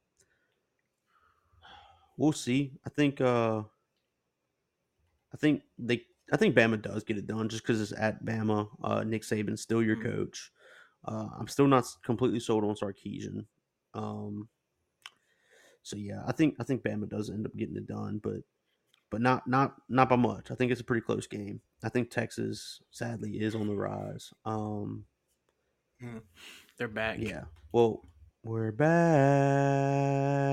we'll see. I think uh, I think they I think Bama does get it done just because it's at Bama. Uh, Nick Saban's still your Mhm. coach. Uh, I'm still not completely sold on Sarkisian. Um, so yeah, I think I think Bama does end up getting it done, but but not not not by much. I think it's a pretty close game. I think Texas sadly is on the rise. Um, they're back. yeah. Well, we're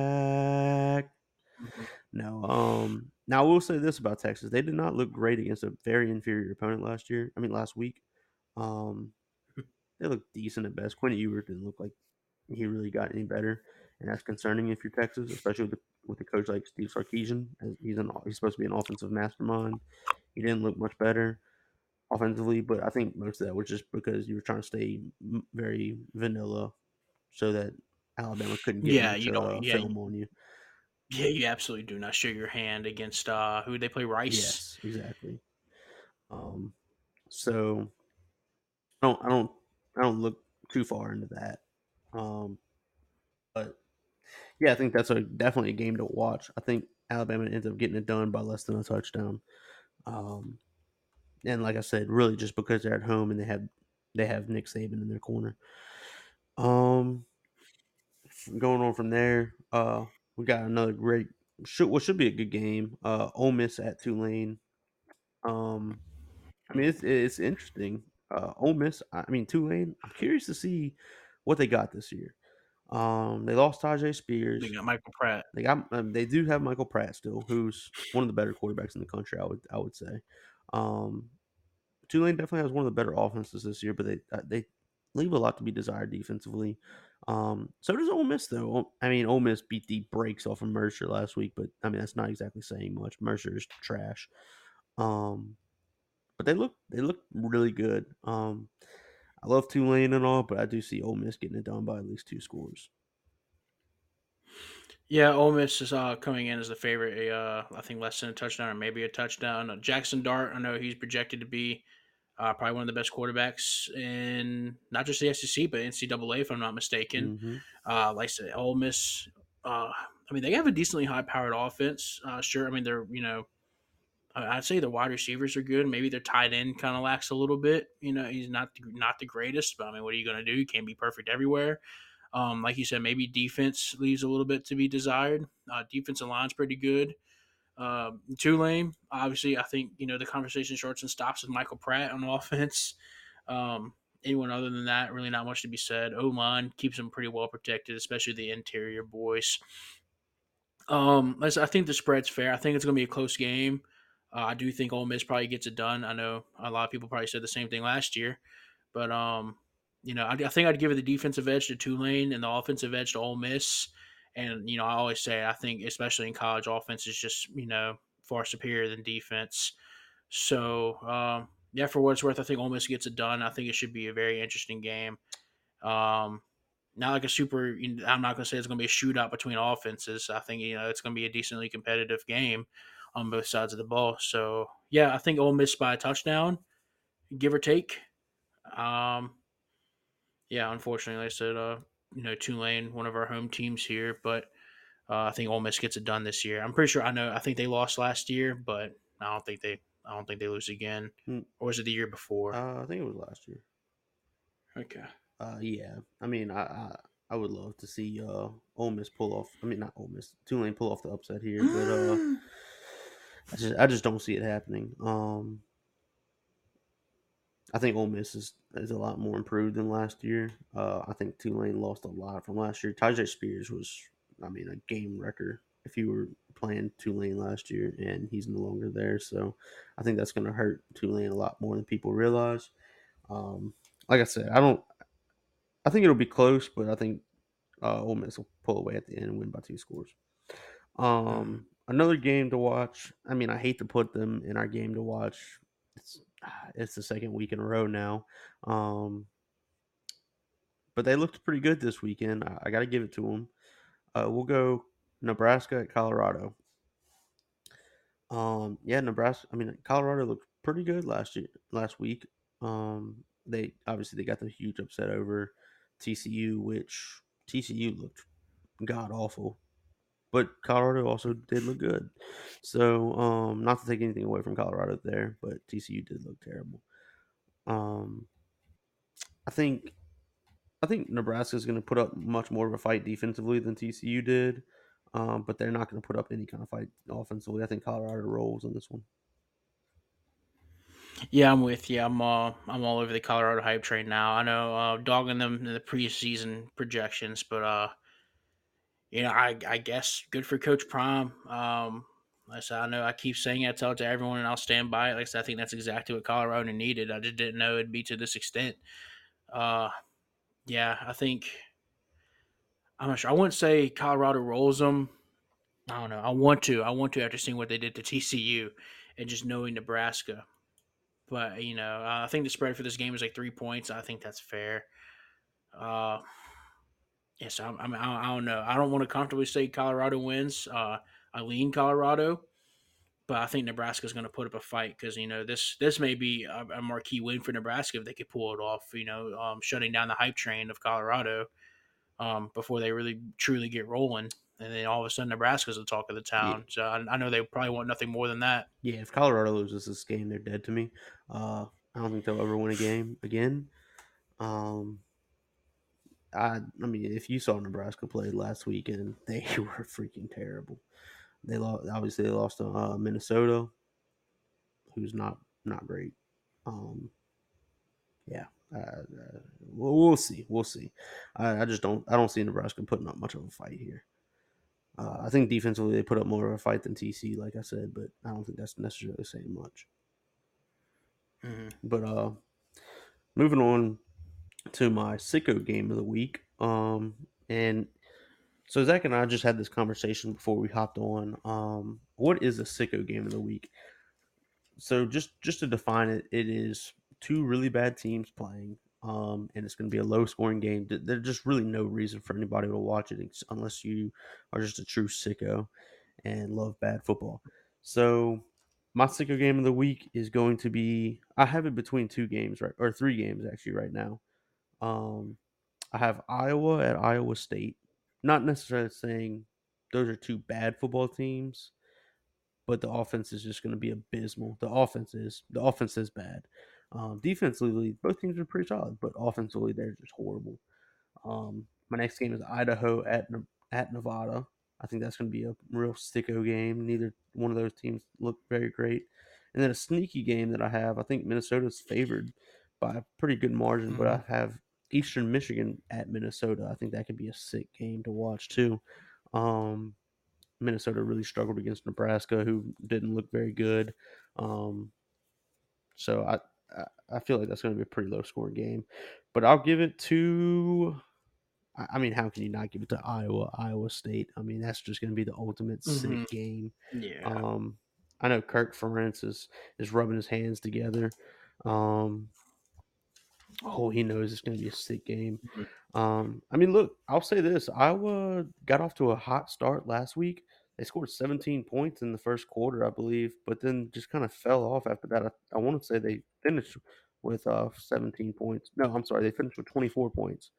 back. Mhm. No. Um. Now I will say this about Texas: they did not look great against a very inferior opponent last year. I mean, last week. Um. They looked decent at best. Quinn Ewers didn't look like he really got any better, and that's concerning if you're Texas, especially with, the, with a coach like Steve Sarkisian. As he's an he's supposed to be an offensive mastermind. He didn't look much better offensively, but I think most of that was just because you were trying to stay very vanilla, so that Alabama couldn't get Yeah, much, you don't- uh, yeah, film on you. Yeah, you absolutely do not show your hand against uh who they play Rice. Yes, exactly. Um, so I don't, I don't, I don't look too far into that. Um, but yeah, I think that's a definitely a game to watch. I think Alabama ends up getting it done by less than a touchdown. Um, and like I said, really just because they're at home and they have they have Nick Saban in their corner. Um, going on from there, uh, we got another great should what should be a good game. Uh, Ole Miss at Tulane. Um, I mean it's it's interesting. Uh, Ole Miss. I mean Tulane. I'm curious to see what they got this year. Um, they lost Tyjae Spears. They got Michael Pratt. They got um, they do have Michael Pratt still, who's one of the better quarterbacks in the country. I would I would say. Um, Tulane definitely has one of the better offenses this year, but they uh, they leave a lot to be desired defensively. Um, so does Ole Miss though. I mean, Ole Miss beat the brakes off of Mercer last week, but I mean that's not exactly saying much. Mercer is trash. Um, but they look they look really good. Um, I love Tulane and all, but I do see Ole Miss getting it done by at least two scores. Yeah, Ole Miss is uh, coming in as the favorite. Uh, I think less than a touchdown or maybe a touchdown. Uh, Jackson Dart, I know he's projected to be uh, probably one of the best quarterbacks in not just the SEC but NCAA, if I'm not mistaken. Mm-hmm. Uh, like I said, Ole Miss. Uh, I mean, they have a decently high-powered offense. Uh, sure, I mean they're you know, I'd say the wide receivers are good. Maybe their tight end kind of lacks a little bit. You know, he's not the, not the greatest, but I mean, what are you going to do? You can't be perfect everywhere. Um, like you said, maybe defense leaves a little bit to be desired. Uh, defensive line's pretty good. Uh, Tulane, obviously, I think you know the conversation starts and stops with Michael Pratt on offense. Um, anyone other than that, really not much to be said. Oman keeps them pretty well protected, especially the interior boys. Um, I think the spread's fair. I think it's going to be a close game. Uh, I do think Ole Miss probably gets it done. I know a lot of people probably said the same thing last year, but um, you know, I, I think I'd give it the defensive edge to Tulane and the offensive edge to Ole Miss. And you know, I always say I think, especially in college, offense is just you know far superior than defense. So um, yeah, for what it's worth, I think Ole Miss gets it done. I think it should be a very interesting game. Um, not like a super. I'm not going to say it's going to be a shootout between offenses. I think you know it's going to be a decently competitive game on both sides of the ball. So yeah, I think Ole Miss by a touchdown, give or take. Um, yeah, unfortunately, like I said, uh, you know, Tulane, one of our home teams here, but uh, I think Ole Miss gets it done this year. I'm pretty sure. I know. I think they lost last year, but I don't think they. I don't think they lose again. Hmm. Or was it the year before? Uh, I think it was last year. Okay. Uh, yeah. I mean, I, I I would love to see uh Ole Miss pull off. I mean, not Ole Miss, Tulane pull off the upset here, but uh, I just I just don't see it happening. Um, I think Ole Miss is, is a lot more improved than last year. Uh, I think Tulane lost a lot from last year. Tyjae Spears was, I mean, a game wrecker if you were playing Tulane last year, and he's no longer there. So I think that's going to hurt Tulane a lot more than people realize. Um, like I said, I don't. I think it'll be close, but I think uh, Ole Miss will pull away at the end and win by two scores. Um, another game to watch. I mean, I hate to put them in our game to watch. It's it's the second week in a row now. Um, but they looked pretty good this weekend. I, I got to give it to them. Uh, we'll go Nebraska at Colorado. Um, yeah, Nebraska. I mean, Colorado looked pretty good last year, last week. Um, they obviously they got the huge upset over TCU, which TCU looked god awful but Colorado also did look good. So, um, not to take anything away from Colorado there, but TCU did look terrible. Um, I think, I think Nebraska is going to put up much more of a fight defensively than TCU did, um, but they're not going to put up any kind of fight offensively. I think Colorado rolls on this one. Yeah, I'm with you. I'm uh, I'm all over the Colorado hype train now. I know uh, dogging them in the preseason projections, but uh, you know, I, I guess good for Coach Prime. Um, I said, I know I keep saying it, I tell it to everyone, and I'll stand by it. Like I said, I think that's exactly what Colorado needed. I just didn't know it'd be to this extent. Uh, yeah, I think I'm not sure. I wouldn't say Colorado rolls them. I don't know. I want to. I want to after seeing what they did to TCU and just knowing Nebraska. But you know, uh, I think the spread for this game is like three points. I think that's fair. Uh, Yes, I, I, mean, I, don't know. I don't want to comfortably say Colorado wins. Uh, I lean Colorado, but I think Nebraska is going to put up a fight because you know this this may be a, a, marquee win for Nebraska if they could pull it off. You know, um, shutting down the hype train of Colorado um, before they really truly get rolling, and then all of a sudden Nebraska's the talk of the town. Yeah. So I, I, know they probably want nothing more than that. Yeah, if Colorado loses this game, they're dead to me. Uh, I don't think they'll ever win a game again. Um, I I mean, if you saw Nebraska play last weekend, they were freaking terrible. They lost. Obviously, they lost to uh, Minnesota, who's not not great. Um, yeah, uh, uh, we'll, we'll, see. We'll see. I, I, just don't. I don't see Nebraska putting up much of a fight here. Uh, I think defensively they put up more of a fight than TC, like I said, but I don't think that's necessarily saying much. Mhm. But uh, moving on to my sicko game of the week. Um, and so Zach and I just had this conversation before we hopped on. Um, what is a sicko game of the week? So just just to define it, it is two really bad teams playing. Um, and it's going to be a low scoring game. There's just really no reason for anybody to watch it unless you are just a true sicko and love bad football. So my sicko game of the week is going to be I have it between two games right or three games actually right now. Um, I have Iowa at Iowa State. Not necessarily saying those are two bad football teams, but the offense is just going to be abysmal. The offense is the offense is bad. Um, defensively, both teams are pretty solid, but offensively, they're just horrible. Um, my next game is Idaho at at Nevada. I think that's going to be a real sicko game. Neither one of those teams look very great. And then a sneaky game that I have, I think Minnesota's favored by a pretty good margin, mm-hmm. but I have Eastern Michigan at Minnesota. I think that could be a sick game to watch too. Um, Minnesota really struggled against Nebraska, who didn't look very good. Um, so I, I feel like that's going to be a pretty low scoring game, but I'll give it to. I mean, how can you not give it to Iowa, Iowa State? I mean, that's just going to be the ultimate mm-hmm. sick game. Yeah. Um, I know Kirk Ferentz is is rubbing his hands together. Um, oh, he knows it's going to be a sick game. Mm-hmm. Um, I mean, look, I'll say this: Iowa got off to a hot start last week. They scored 17 points in the first quarter, I believe, but then just kind of fell off after that. I, I want to say they finished with uh, 17 points. No, I'm sorry, they finished with 24 points.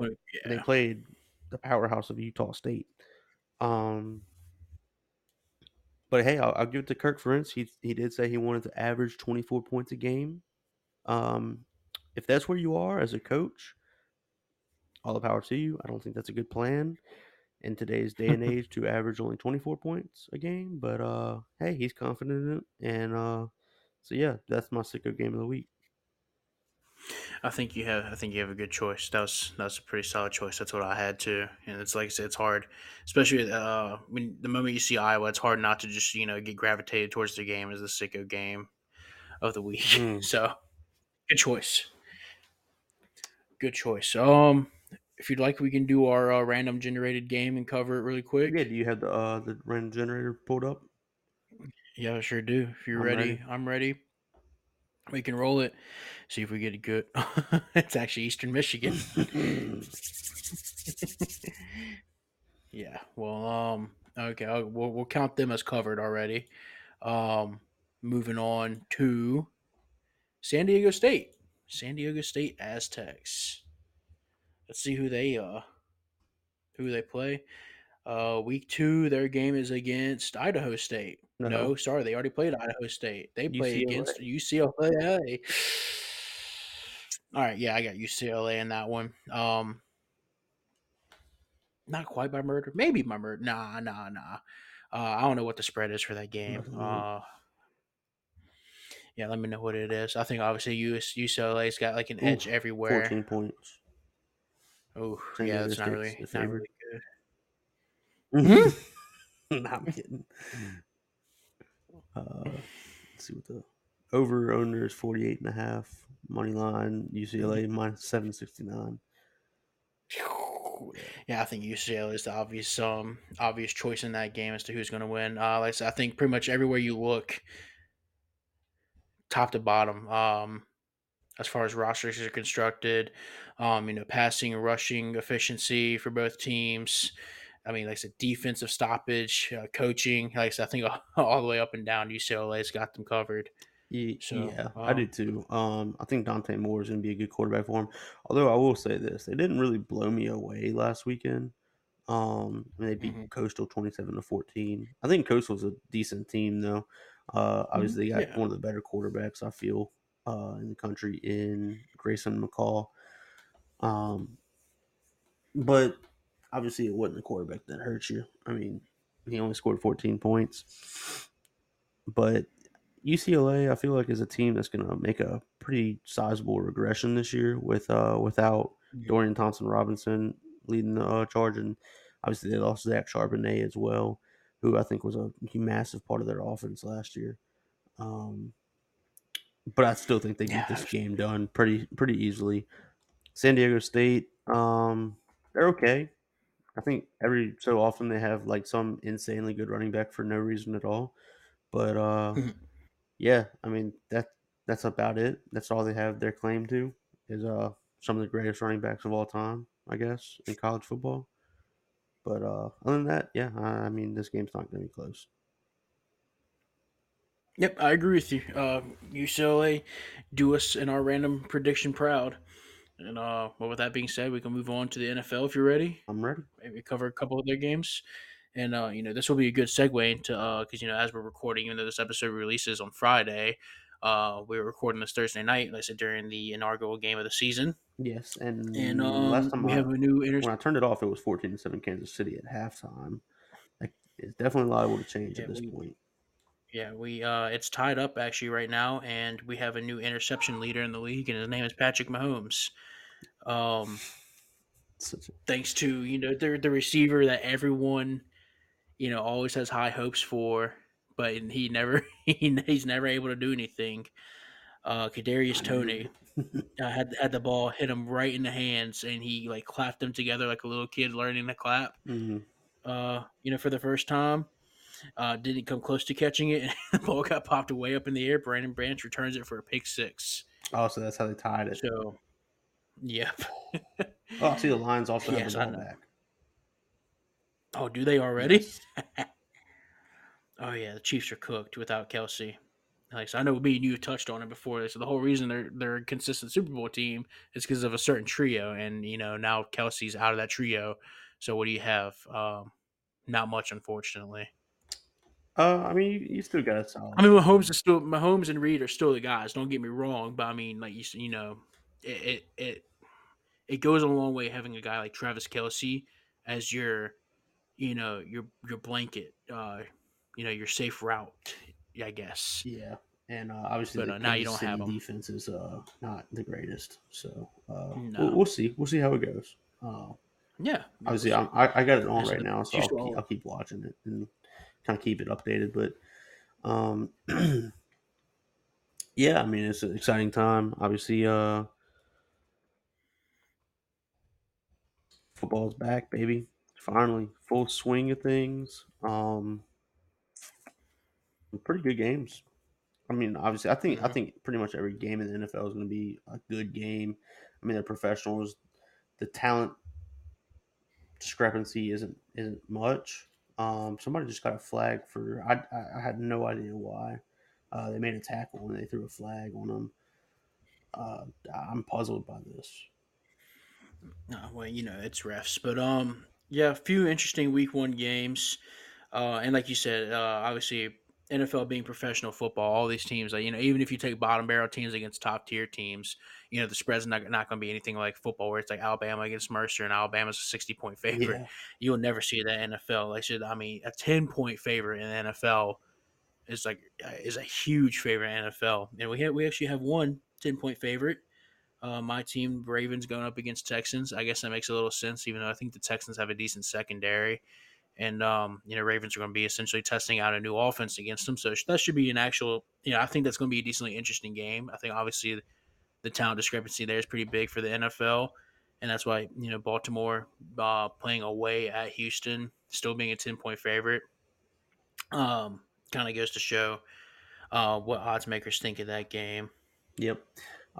Oh, yeah. They played the powerhouse of Utah State. Um, but hey, I'll, I'll, give it to Kirk Ferentz. He he did say he wanted to average 24 points a game. Um, if that's where you are as a coach, all the power to you. I don't think that's a good plan in today's day and age to average only 24 points a game. But uh, hey, he's confident in it, and uh, so yeah, that's my sicko game of the week. I think you have. I think you have a good choice. That was that's a pretty solid choice. That's what I had too. And it's like I said, it's hard, especially uh, when the moment you see Iowa, it's hard not to just you know get gravitated towards the game as the sicko game of the week. Mm. So, good choice. Good choice. Um, if you'd like, we can do our uh, random generated game and cover it really quick. Yeah. Do you have the uh, the random generator pulled up? Yeah, I sure do. If you're ready, ready, I'm ready. We can roll it. See if we get a good. it's actually Eastern Michigan. yeah. Well, um. Okay. I'll, we'll we'll count them as covered already. Um. Moving on to San Diego State. San Diego State Aztecs. Let's see who they uh who they play. Uh, week two, their game is against Idaho State. No, no sorry, they already played Idaho State. They play UCLA. against UCLA. All right, yeah, I got UCLA in that one. Um, not quite by murder, maybe by murder. Nah, nah, nah. Uh, I don't know what the spread is for that game. Uh, yeah, let me know what it is. I think obviously US, UCLA's got like an Ooh, edge everywhere. Fourteen points. Oh, yeah, that's not really, not really good. Mm-hmm. not kidding. Uh, let's see what the over under is 48 and a half. Money line UCLA mm-hmm. minus 769. Yeah, I think UCLA is the obvious um obvious choice in that game as to who's going to win. Uh, like I, said, I think pretty much everywhere you look, top to bottom, um, as far as rosters are constructed, um, you know, passing and rushing efficiency for both teams. I mean, like I said, defensive stoppage, uh, coaching. Like I said, I think all, all, the way up and down, UCLA's got them covered. Yeah, so, yeah um, I do too. Um, I think Dante Moore is going to be a good quarterback for him. Although I will say this, they didn't really blow me away last weekend. Um, they beat mm-hmm. Coastal twenty-seven to fourteen. I think Coastal's a decent team, though. Uh, mm-hmm. obviously, they got yeah. one of the better quarterbacks I feel uh, in the country in Grayson McCall. Um, but obviously, it wasn't the quarterback that hurt you. I mean, he only scored 14 points. But UCLA, I feel like, is a team that's going to make a pretty sizable regression this year with uh, without Dorian Thompson Robinson leading the uh, charge, and obviously they lost Zach Charbonnet as well, who I think was a massive part of their offense last year. Um, but I still think they get Yeah. this game done pretty pretty easily. San Diego State, um, they're okay. I think every so often they have like some insanely good running back for no reason at all. But uh, Mhm. yeah, I mean that that's about it. That's all they have their claim to is uh some of the greatest running backs of all time, I guess, in college football. But uh, other than that, yeah, I, mean this game's not going to be close. Yep, I agree with you. Uh, UCLA do us in our random prediction proud. And uh, well, with that being said, we can move on to the NFL if you're ready. I'm ready. Maybe cover a couple of their games. And uh, you know, this will be a good segue into because you know, as we're recording, even though this episode releases on Friday, uh, we were recording this Thursday night. Like I said, during the inaugural game of the season. Yes, and, And last um, time we I, have a new inter- when I turned it off, it was 14 to 7 Kansas City at halftime. Like, it's definitely liable to change Yeah, at this we- point. Yeah, we uh, it's tied up actually right now, and we have a new interception leader in the league, and his name is Patrick Mahomes. Um, a, thanks to you know the the receiver that everyone you know always has high hopes for, but he never he, he's never able to do anything. Uh, Kadarius Toney uh, had had the ball hit him right in the hands, and he like clapped them together like a little kid learning to clap. Mhm. Uh, you know, for the first time. Uh, didn't come close to catching it. the ball got popped way up in the air. Brandon Branch returns it for a pick six. Oh, so that's how they tied it. So, yep. Oh, see the Lions also have the ball back. Oh, do they already? Yes. oh yeah, the Chiefs are cooked without Kelce. Like so I know me and you touched on it before. So the whole reason they're they're a consistent Super Bowl team is because of a certain trio, and you know now Kelce's out of that trio. So what do you have? Um, not much, unfortunately. Uh, I mean, you, you still got a solid. I mean, Mahomes is still Mahomes and Reid are still the guys. Don't get me wrong, but I mean, like you you know, it it it, it goes a long way having a guy like Travis Kelce as your, you know, your your blanket, uh, you know, your safe route. I guess. yeah, and uh, obviously But, the uh, now you don't have City 'em. defense is uh, not the greatest. So uh, No. we'll, we'll see. We'll see how it goes. Uh, Yeah. obviously, I'm, I I got it on right now, so I'll keep. I'll keep watching it and kind of keep it updated. But um, yeah, I mean, it's an exciting time. Obviously, uh, football's back, baby. Finally, full swing of things. Um, pretty good games. I mean, obviously, I think I Mhm. think pretty much every game in the NFL is going to be a good game. I mean, they're professionals. The talent discrepancy isn't isn't much. Um, somebody just got a flag for I, I, I had no idea why. Uh, they made a tackle and they threw a flag on them. Uh, I'm puzzled by this. Uh, well, you know, it's refs, but um, yeah, a few interesting Week One games, uh, and like you said, uh, obviously NFL being professional football, all these teams, like you know, even if you take bottom barrel teams against top tier teams, you know, the spread's not not going to be anything like football, where it's like Alabama against Mercer, and Alabama's a sixty point favorite. Yeah, You'll never see that NFL. Like I said, I mean, a ten point favorite in the NFL is like is a huge favorite in NFL, and we have we actually have one 10 point favorite. Uh, my team, Ravens, going up against Texans. I guess that makes a little sense, even though I think the Texans have a decent secondary. And, um, you know, Ravens are going to be essentially testing out a new offense against them. So that should be an actual, you know, I think that's going to be a decently interesting game. I think obviously the talent discrepancy there is pretty big for the NFL. And that's why, you know, Baltimore uh, playing away at Houston, still being a 10 point favorite, um, kind of goes to show uh, what odds makers think of that game. Yep.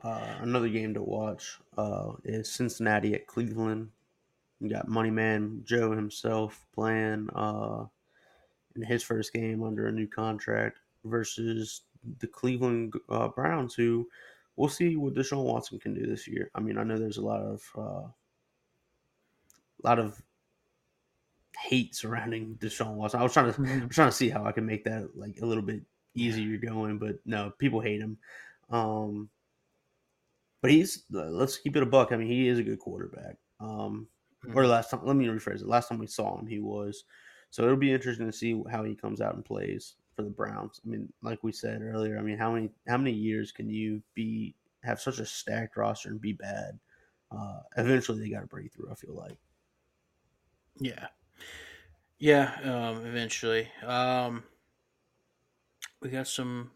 Uh, another game to watch uh, is Cincinnati at Cleveland. You got Money Man Joe himself playing uh, in his first game under a new contract versus the Cleveland uh, Browns, who we'll see what Deshaun Watson can do this year. I mean, I know there's a lot of uh, lot of hate surrounding Deshaun Watson. I was trying to Mhm. I'm trying to see how I can make that like a little bit easier going, but no, people hate him. Um, but he's let's keep it a buck. I mean, he is a good quarterback. Um, or last time, let me rephrase it. Last time we saw him, he was. So it'll be interesting to see how he comes out and plays for the Browns. I mean, like we said earlier, I mean, how many how many years can you be have such a stacked roster and be bad? Uh, eventually, they got to break through. I feel like. Yeah. Yeah, um, eventually. Um, we got some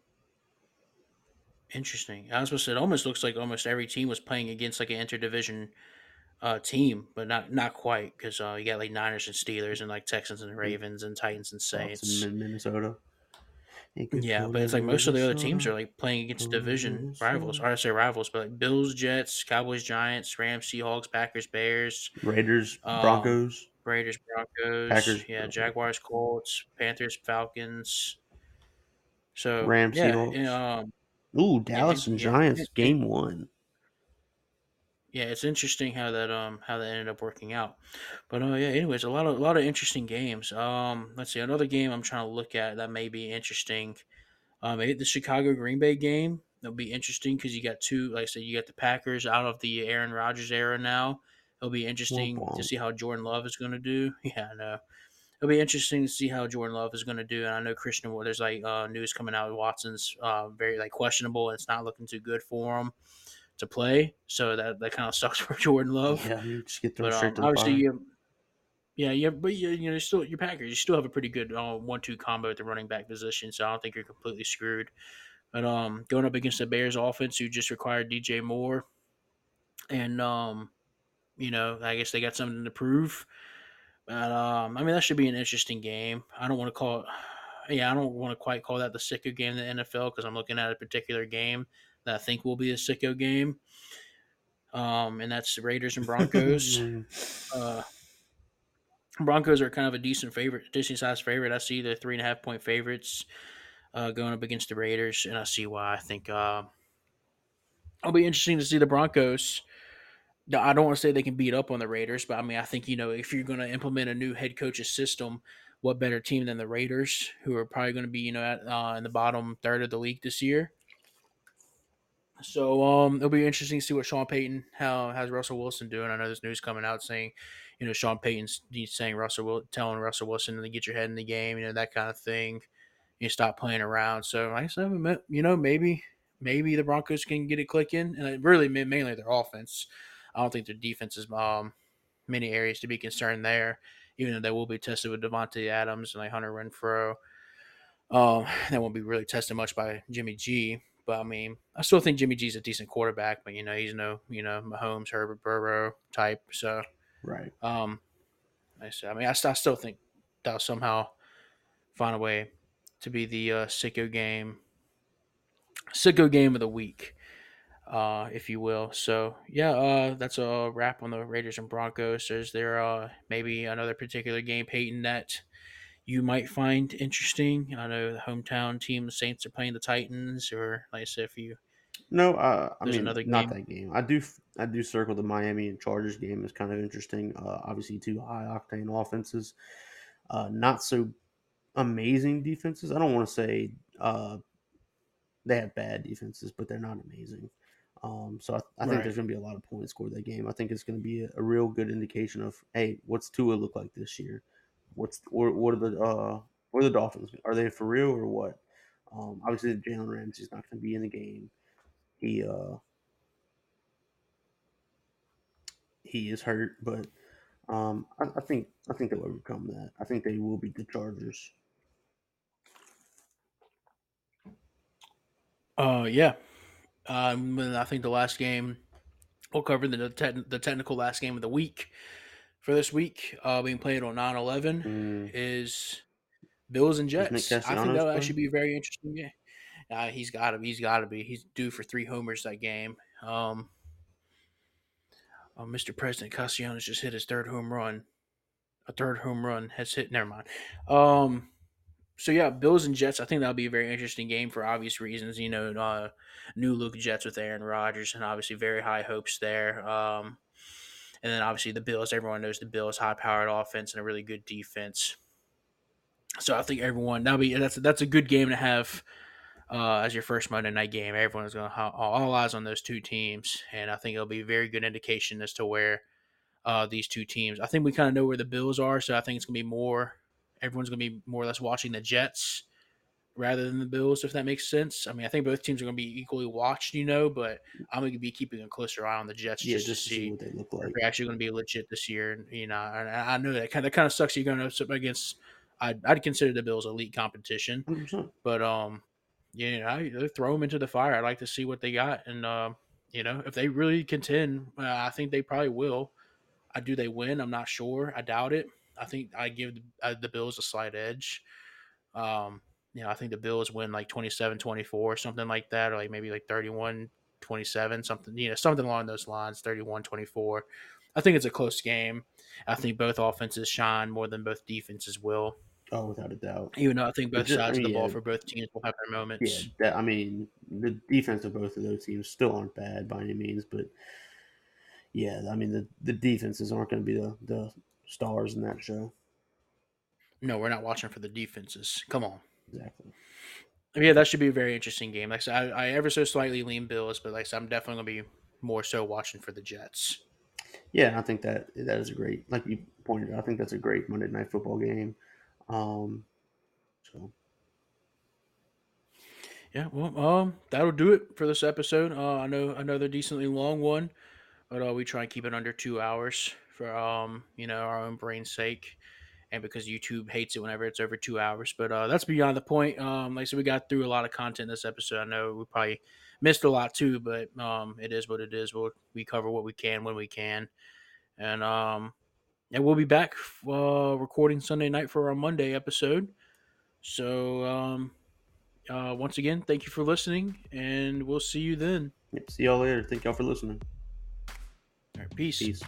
Interesting. I was supposed to. It almost looks like almost every team was playing against like an interdivision uh, team, but not not quite because uh, you got like Niners and Steelers and like Texans and Ravens and Titans and Saints. in Minnesota. Yeah, but it's like most of the other teams are like playing against division rivals. Or I say rivals, but like Bills, Jets, Cowboys, Giants, Rams, Seahawks, Packers, Bears, Raiders, um, Broncos, Raiders, Broncos, Packers, yeah, Broncos. Jaguars, Colts, Panthers, Falcons. So Rams, yeah, Seahawks. yeah, um, Ooh, Dallas and yeah, Giants yeah. game one. Yeah, it's interesting how that um how that ended up working out. But uh yeah, anyways, a lot of a lot of interesting games. Um, let's see another game I'm trying to look at that may be interesting. Um, maybe the Chicago Green Bay game. That'll be interesting because you got two, like I said, you got the Packers out of the Aaron Rodgers era now. It'll be interesting to see how Jordan Love is going to do. Yeah, I know. It'll be interesting to see how Jordan Love is going to do. And I know Christian, there's like uh, news coming out. Watson's uh, very like questionable, and it's not looking too good for him to play. So that that kind of sucks for Jordan Love. Yeah, you just get thrown But straight um, to the obviously, fire. you, yeah, yeah, but you, you know, still your Packers, you still have a pretty good uh, one-two combo at the running back position. So I don't think you're completely screwed. But um, going up against the Bears offense, who just required DJ Moore, and um, you know, I guess they got something to prove. But um, I mean, that should be an interesting game. I don't want to call it. Yeah, I don't want to quite call that the sicko game in the NFL because I'm looking at a particular game that I think will be a sicko game. Um, and that's the Raiders and Broncos. Mm, uh, Broncos are kind of a decent favorite, decent sized favorite. I see the three and a half point favorites uh, going up against the Raiders, and I see why. I think uh, it'll be interesting to see the Broncos. I don't want to say they can beat up on the Raiders, but I mean, I think you know if you're going to implement a new head coach's system, what better team than the Raiders, who are probably going to be you know at, uh, in the bottom third of the league this year. So um, it'll be interesting to see what Sean Payton, how how's Russell Wilson doing. I know there's news coming out saying, you know, Sean Payton's saying Russell telling Russell Wilson to get your head in the game, you know, that kind of thing. You stop playing around. So like I said, you know, maybe maybe the Broncos can get it clicking, and really mainly their offense. I don't think their defense is um many areas to be concerned there, even though they will be tested with Davante Adams and like Hunter Renfrow. Um, that won't be really tested much by Jimmy G. But I mean, I still think Jimmy G's a decent quarterback, but you know, he's no, you know, Mahomes, Herbert, Burrow type. So, right. um, I said, I mean, I, I still think they'll somehow find a way to be the uh, sicko game, sicko game of the week, uh, if you will. So, yeah, uh, that's a wrap on the Raiders and Broncos. Is there uh, maybe another particular game, Peyton, that you might find interesting? I know the hometown team, the Saints, are playing the Titans, or like I said, if you No, uh, I mean another not that game. I do I do circle the Miami and Chargers game is kind of interesting. Uh, obviously, two high octane offenses, uh, not so amazing defenses. I don't want to say uh, they have bad defenses, but they're not amazing. Um, so I, I think Right. there's going to be a lot of points scored that game. I think it's going to be a, a real good indication of hey, what's Tua look like this year? What's or what are the uh, what are the Dolphins? Are they for real or what? Um, obviously, Jalen Ramsey's not going to be in the game. He uh, he is hurt, but um, I, I think I think they'll overcome that. I think they will beat the Chargers. Uh, yeah. Um, I think the last game we'll cover the te- the technical last game of the week for this week, uh, being played on 9-11 Mm, is Bills and Jets. I think that'll actually be a very interesting game. Uh, he's got to. He's got to be. He's due for three homers that game. Um, uh, Mr. President Castellanos just hit his third home run. A third home run has hit. Never mind. Um, so yeah, Bills and Jets. I think that'll be a very interesting game for obvious reasons. You know, uh, new look Jets with Aaron Rodgers, and obviously very high hopes there. Um, and then obviously the Bills. Everyone knows the Bills' high-powered offense and a really good defense. So I think everyone that'll be that's that's a good game to have uh, as your first Monday night game. Everyone's going to all eyes on those two teams, and I think it'll be a very good indication as to where uh, these two teams. I think we kind of know where the Bills are, so I think it's going to be more. Everyone's going to be more or less watching the Jets rather than the Bills, if that makes sense. I mean, I think both teams are going to be equally watched, you know, but I'm going to be keeping a closer eye on the Jets yeah, just, just to see see what they look like. they're actually going to be legit this year. And you know, and I I know that kind of that kind of sucks. You're going up against. I'd, I'd consider the Bills elite competition, 100%. but um, you know, throw them into the fire. I'd like to see what they got, and uh, you know, if they really contend, uh, I think they probably will. I do they win? I'm not sure. I doubt it. I think I give the, uh, the Bills a slight edge. Um, you know, I think the Bills win like 27 24, something like that, or like maybe like 31 27, something, you know, something along those lines, 31 24. I think it's a close game. I think both offenses shine more than both defenses will. Oh, without a doubt. Even though I think both Just- I sides mean, of the ball yeah. for both teams will have their moments. Yeah, that, I mean, the defense of both of those teams still aren't bad by any means, but yeah, I mean, the, the defenses aren't going to be the, the stars in that show. No, we're not watching for the defenses. Come on. Exactly. Yeah, that should be a very interesting game. Like I said, I, I ever so slightly lean Bills, but like I said, I'm definitely going to be more so watching for the Jets. Yeah, I think that that is a great, like you pointed out, I think that's a great Monday night football game. Um, so Yeah, well, um, that'll do it for this episode. Uh, I know another decently long one, but uh, we try and keep it under two hours for um, you know, our own brain's sake, and because YouTube hates it whenever it's over two hours. But uh, that's beyond the point. Um, like I said, we got through a lot of content this episode. I know we probably missed a lot too, but um, it is what it is. We'll we cover what we can when we can, and um, and we'll be back uh, recording Sunday night for our Monday episode. So um, uh, once again, thank you for listening, and we'll see you then. yeah, see y'all later. Thank y'all for listening. All right, peace. Peace.